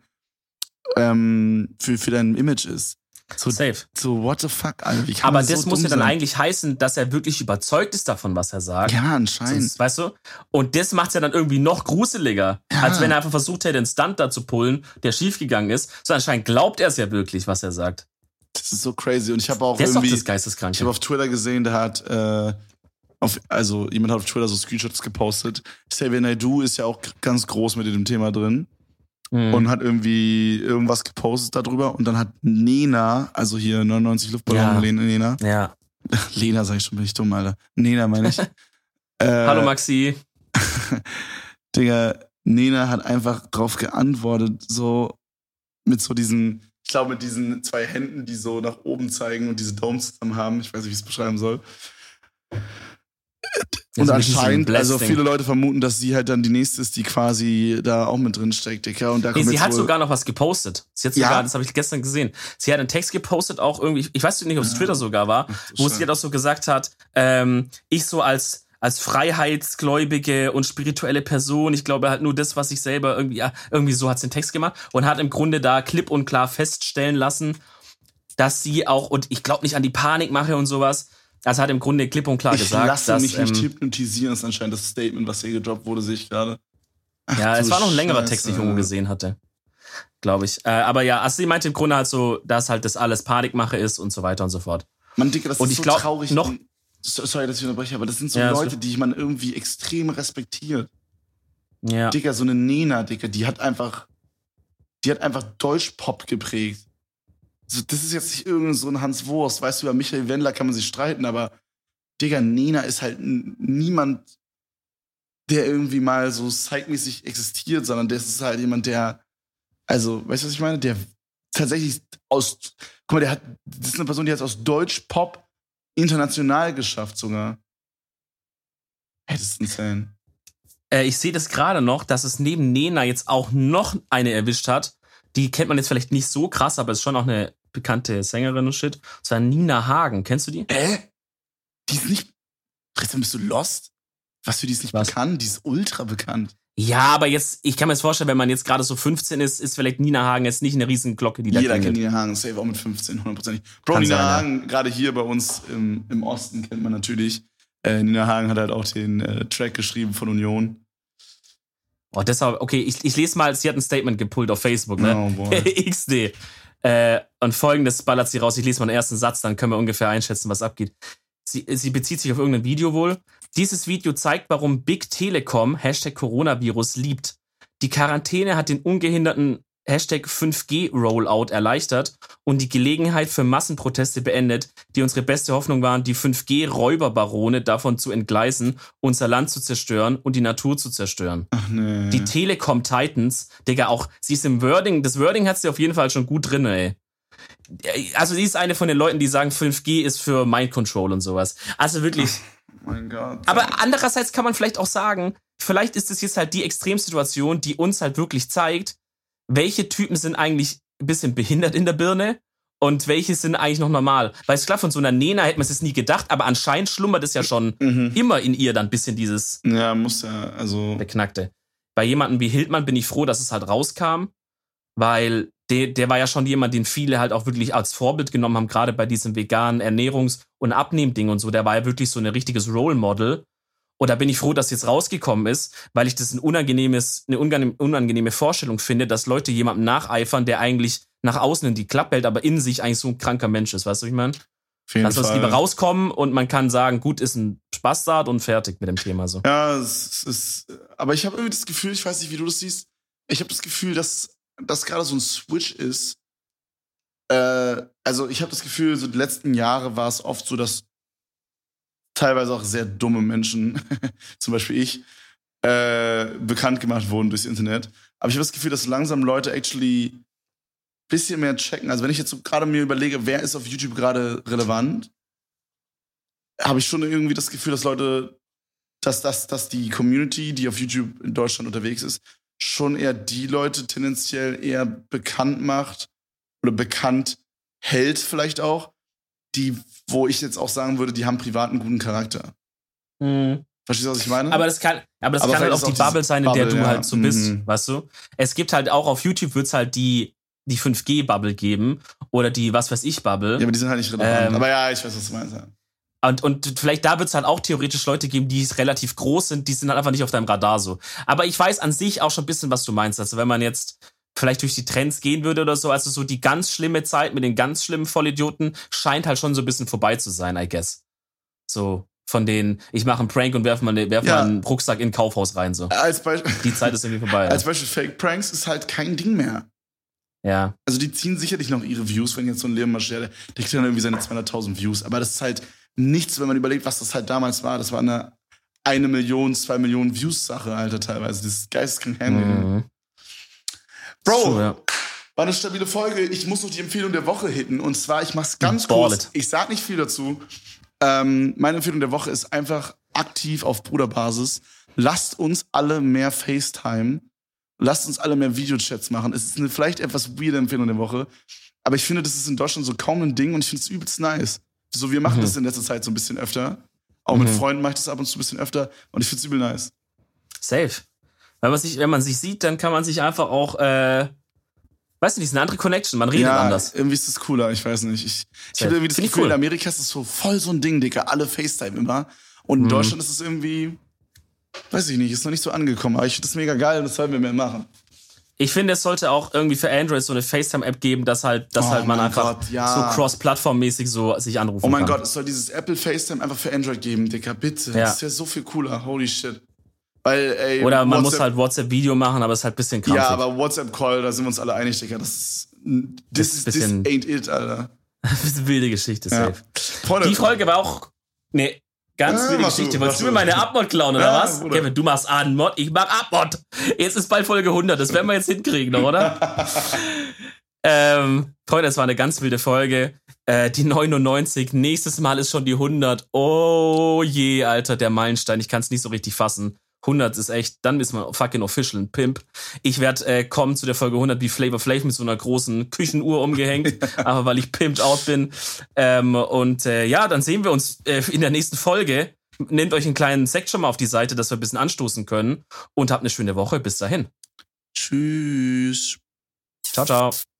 A: ähm, für, für dein Image ist.
B: So, Safe.
A: So, what the fuck, Alter.
B: Aber das so muss ja dann sein? eigentlich heißen, dass er wirklich überzeugt ist davon, was er sagt.
A: Ja, anscheinend.
B: Sonst, weißt du? Und das macht's ja dann irgendwie noch gruseliger, ja. als wenn er einfach versucht hätte, einen Stunt da zu pullen, der schiefgegangen ist. So anscheinend glaubt er es ja wirklich, was er sagt.
A: Das ist so crazy. Und ich habe auch
B: der
A: irgendwie.
B: Ist doch das.
A: Ich habe auf Twitter gesehen, der hat. Äh, auf, also jemand hat auf Twitter so Screenshots gepostet. Xavier Naidoo ist ja auch ganz groß mit dem Thema drin mhm. und hat irgendwie irgendwas gepostet darüber und dann hat Nena, also hier 99 Luftballon, ja. Lena.
B: Ja.
A: Lena sag ich schon, bin ich dumm, Alter. Nena meine ich.
B: äh, Hallo Maxi.
A: Digga, Nena hat einfach drauf geantwortet, so mit so diesen, ich glaube mit diesen zwei Händen, die so nach oben zeigen und diese Daumen zusammen haben. Ich weiß nicht, wie ich es beschreiben soll. Und anscheinend, also viele Leute vermuten, dass sie halt dann die nächste ist, die quasi da auch mit drin steckt, Dicker. Und da
B: nee, sie hat sogar noch was gepostet. Sie hat sogar, ja? das habe ich gestern gesehen. Sie hat einen Text gepostet, auch irgendwie, ich weiß nicht, ob es ja. Twitter sogar war, wo sie halt auch so gesagt hat, ähm, ich so als als freiheitsgläubige und spirituelle Person, ich glaube halt nur das, was ich selber irgendwie, ja, irgendwie so hat sie den Text gemacht und hat im Grunde da klipp und klar feststellen lassen, dass sie auch, und ich glaube nicht an die Panikmache und sowas, also hat im Grunde klipp und klar
A: ich
B: gesagt,
A: lasse dass, mich nicht ähm, hypnotisieren, ist anscheinend das Statement, was hier gedroppt wurde, sehe ich gerade.
B: Ja, es war noch ein längerer Scheiße. Text, den ich irgendwo gesehen hatte. Glaube ich. Äh, aber ja, also sie meinte im Grunde halt so, dass halt das alles Panikmache ist und so weiter und so fort.
A: Man, Digga, das
B: und
A: ist
B: so glaub,
A: traurig.
B: Noch,
A: sorry, dass ich unterbreche, aber das sind so ja, Leute, die man irgendwie extrem respektiert.
B: Ja.
A: Digga, so eine Nena, Digga, die hat einfach, die hat einfach Deutschpop geprägt. So, das ist jetzt nicht irgend so ein Hans Wurst. Weißt du, über Michael Wendler kann man sich streiten, aber Digga, Nena ist halt niemand, der irgendwie mal so zeitmäßig existiert, sondern das ist halt jemand, der, also, weißt du, was ich meine? Der tatsächlich aus, guck mal, der hat, das ist eine Person, die hat aus Deutsch-Pop international geschafft sogar. Hey, das ist insane.
B: Äh, ich sehe das gerade noch, dass es neben Nena jetzt auch noch eine erwischt hat. Die kennt man jetzt vielleicht nicht so krass, aber ist schon auch eine bekannte Sängerin und shit. Und zwar Nina Hagen. Kennst du die?
A: Äh? Die ist nicht. Tristan, bist du lost? Was für die ist nicht Was? bekannt? Die ist ultra bekannt.
B: Ja, aber jetzt, ich kann mir jetzt vorstellen, wenn man jetzt gerade so 15 ist, ist vielleicht Nina Hagen jetzt nicht eine riesen Glocke, die
A: da Jeder kennt Nina Hagen, safe auch mit 15, hundertprozentig. Bro, kann Nina sein, Hagen, ja. gerade hier bei uns im, im Osten kennt man natürlich. Äh, Nina Hagen hat halt auch den äh, Track geschrieben von Union.
B: Oh, deshalb, okay, ich, ich lese mal, sie hat ein Statement gepullt auf Facebook, ne? Oh. XD. Äh, und folgendes ballert sie raus. Ich lese mal den ersten Satz, dann können wir ungefähr einschätzen, was abgeht. Sie, sie bezieht sich auf irgendein Video wohl. Dieses Video zeigt, warum Big Telekom Hashtag Coronavirus liebt. Die Quarantäne hat den ungehinderten Hashtag 5G-Rollout erleichtert und die Gelegenheit für Massenproteste beendet, die unsere beste Hoffnung waren, die 5G-Räuberbarone davon zu entgleisen, unser Land zu zerstören und die Natur zu zerstören. Ach nee. Die Telekom Titans, Digga, auch, sie ist im Wording, das Wording hat sie auf jeden Fall schon gut drin, ey. Also sie ist eine von den Leuten, die sagen, 5G ist für Mind Control und sowas. Also wirklich. Oh mein Gott. Aber andererseits kann man vielleicht auch sagen, vielleicht ist es jetzt halt die Extremsituation, die uns halt wirklich zeigt, welche Typen sind eigentlich ein bisschen behindert in der Birne und welche sind eigentlich noch normal. Weil es klar, von so einer Nena hätte man es nie gedacht, aber anscheinend schlummert es ja schon mhm. immer in ihr dann ein bisschen dieses.
A: Ja, muss ja, also.
B: Beknackte. Bei jemandem wie Hildmann bin ich froh, dass es halt rauskam, weil der, der war ja schon jemand, den viele halt auch wirklich als Vorbild genommen haben, gerade bei diesem veganen Ernährungs- und Abnehmding und so. Der war ja wirklich so ein richtiges Role Model. Und da bin ich froh, dass jetzt rausgekommen ist, weil ich das ein unangenehmes, eine unangenehme Vorstellung finde, dass Leute jemandem nacheifern, der eigentlich nach außen in die Klappe hält, aber in sich eigentlich so ein kranker Mensch ist. Weißt du, wie ich meine? Lass uns lieber rauskommen und man kann sagen, gut, ist ein Spaßstart und fertig mit dem Thema so.
A: Ja, es ist, aber ich habe irgendwie das Gefühl, ich weiß nicht, wie du das siehst, ich habe das Gefühl, dass das gerade so ein Switch ist. Äh, also ich habe das Gefühl, so die letzten Jahre war es oft so, dass teilweise auch sehr dumme Menschen, zum Beispiel ich, äh, bekannt gemacht wurden durchs Internet. Aber ich habe das Gefühl, dass langsam Leute actually ein bisschen mehr checken. Also wenn ich jetzt so gerade mir überlege, wer ist auf YouTube gerade relevant, habe ich schon irgendwie das Gefühl, dass Leute, dass, dass, dass die Community, die auf YouTube in Deutschland unterwegs ist, schon eher die Leute tendenziell eher bekannt macht oder bekannt hält vielleicht auch, die wo ich jetzt auch sagen würde, die haben privat einen guten Charakter. Mhm. Verstehst du, was ich meine?
B: Aber das kann, aber das aber kann halt auch die Bubble sein, in Bubble, der du ja. halt so bist, mhm. weißt du? Es gibt halt auch auf YouTube wird's halt die, die 5G-Bubble geben oder die was weiß ich Bubble.
A: Ja, aber die sind halt nicht relevant. Ähm, aber ja, ich weiß, was du meinst.
B: Und, und vielleicht da wird's halt auch theoretisch Leute geben, die relativ groß sind, die sind halt einfach nicht auf deinem Radar so. Aber ich weiß an sich auch schon ein bisschen, was du meinst. Also wenn man jetzt vielleicht durch die Trends gehen würde oder so. Also so die ganz schlimme Zeit mit den ganz schlimmen Vollidioten scheint halt schon so ein bisschen vorbei zu sein, I guess. So von denen, ich mache einen Prank und werfe mal, werf ja. mal einen Rucksack in ein Kaufhaus rein. So.
A: Als Beispiel,
B: die Zeit ist irgendwie vorbei.
A: Als Beispiel Fake Pranks ist halt kein Ding mehr.
B: Ja.
A: Also die ziehen sicherlich noch ihre Views, wenn jetzt so ein Leon Mascher, der, der kriegt dann irgendwie seine 200.000 Views. Aber das ist halt nichts, wenn man überlegt, was das halt damals war. Das war eine eine Million, zwei Millionen Views Sache, Alter, teilweise. Das ist geisteskrank mhm. Bro, so, ja. war eine stabile Folge. Ich muss noch die Empfehlung der Woche hitten. Und zwar, ich mach's ganz Ball kurz. It. Ich sag nicht viel dazu. Ähm, meine Empfehlung der Woche ist einfach aktiv auf Bruderbasis. Lasst uns alle mehr FaceTime. Lasst uns alle mehr Videochats machen. Es ist eine vielleicht etwas weirde Empfehlung der Woche. Aber ich finde, das ist in Deutschland so kaum ein Ding und ich finde es übelst nice. So, wir machen mhm. das in letzter Zeit so ein bisschen öfter. Auch mhm. mit Freunden mache ich das ab und zu ein bisschen öfter und ich finde es übel nice.
B: Safe. Wenn man sich, wenn man sich sieht, dann kann man sich einfach auch, äh, weißt du, die ist eine andere Connection, man redet ja, anders.
A: Irgendwie ist das cooler, ich weiß nicht. Ich, ich habe irgendwie das Gefühl, cool. in Amerika ist es so voll so ein Ding, Digga, alle FaceTime immer. Und in mhm. Deutschland ist es irgendwie, weiß ich nicht, ist noch nicht so angekommen. Aber ich finde das mega geil und das sollten wir mehr machen.
B: Ich finde, es sollte auch irgendwie für Android so eine FaceTime-App geben, dass halt, dass oh halt man einfach Gott, ja. so cross-plattform-mäßig so sich anrufen kann.
A: Oh mein
B: kann.
A: Gott, es soll dieses Apple FaceTime einfach für Android geben, Digga, bitte. Ja. Das ist ja so viel cooler. Holy shit. Weil, ey,
B: Oder man WhatsApp, muss halt WhatsApp-Video machen, aber es ist halt ein bisschen krampfig.
A: Ja, aber WhatsApp-Call, da sind wir uns alle einig, Digga. Das ist this, this ain't it, Alter.
B: wilde Geschichte, safe. Ja. Die Folge war auch. Nee, Ganz ja, wilde Geschichte. Wolltest du mir meine Abmod klauen, oder ja, was? Bruder. Kevin, du machst Adenmod, ich mach Abmod. Jetzt ist bald Folge 100, das werden wir jetzt hinkriegen noch, oder? ähm, Freunde, das war eine ganz wilde Folge. Äh, die 99, nächstes Mal ist schon die 100. Oh je, Alter, der Meilenstein, ich kann es nicht so richtig fassen. 100 ist echt, dann ist man fucking official ein Pimp. Ich werde äh, kommen zu der Folge 100 wie Flavor Flav mit so einer großen Küchenuhr umgehängt, aber weil ich pimped out bin. Ähm, und äh, ja, dann sehen wir uns äh, in der nächsten Folge. Nehmt euch einen kleinen Sekt schon mal auf die Seite, dass wir ein bisschen anstoßen können und habt eine schöne Woche. Bis dahin.
A: Tschüss.
B: Ciao, ciao.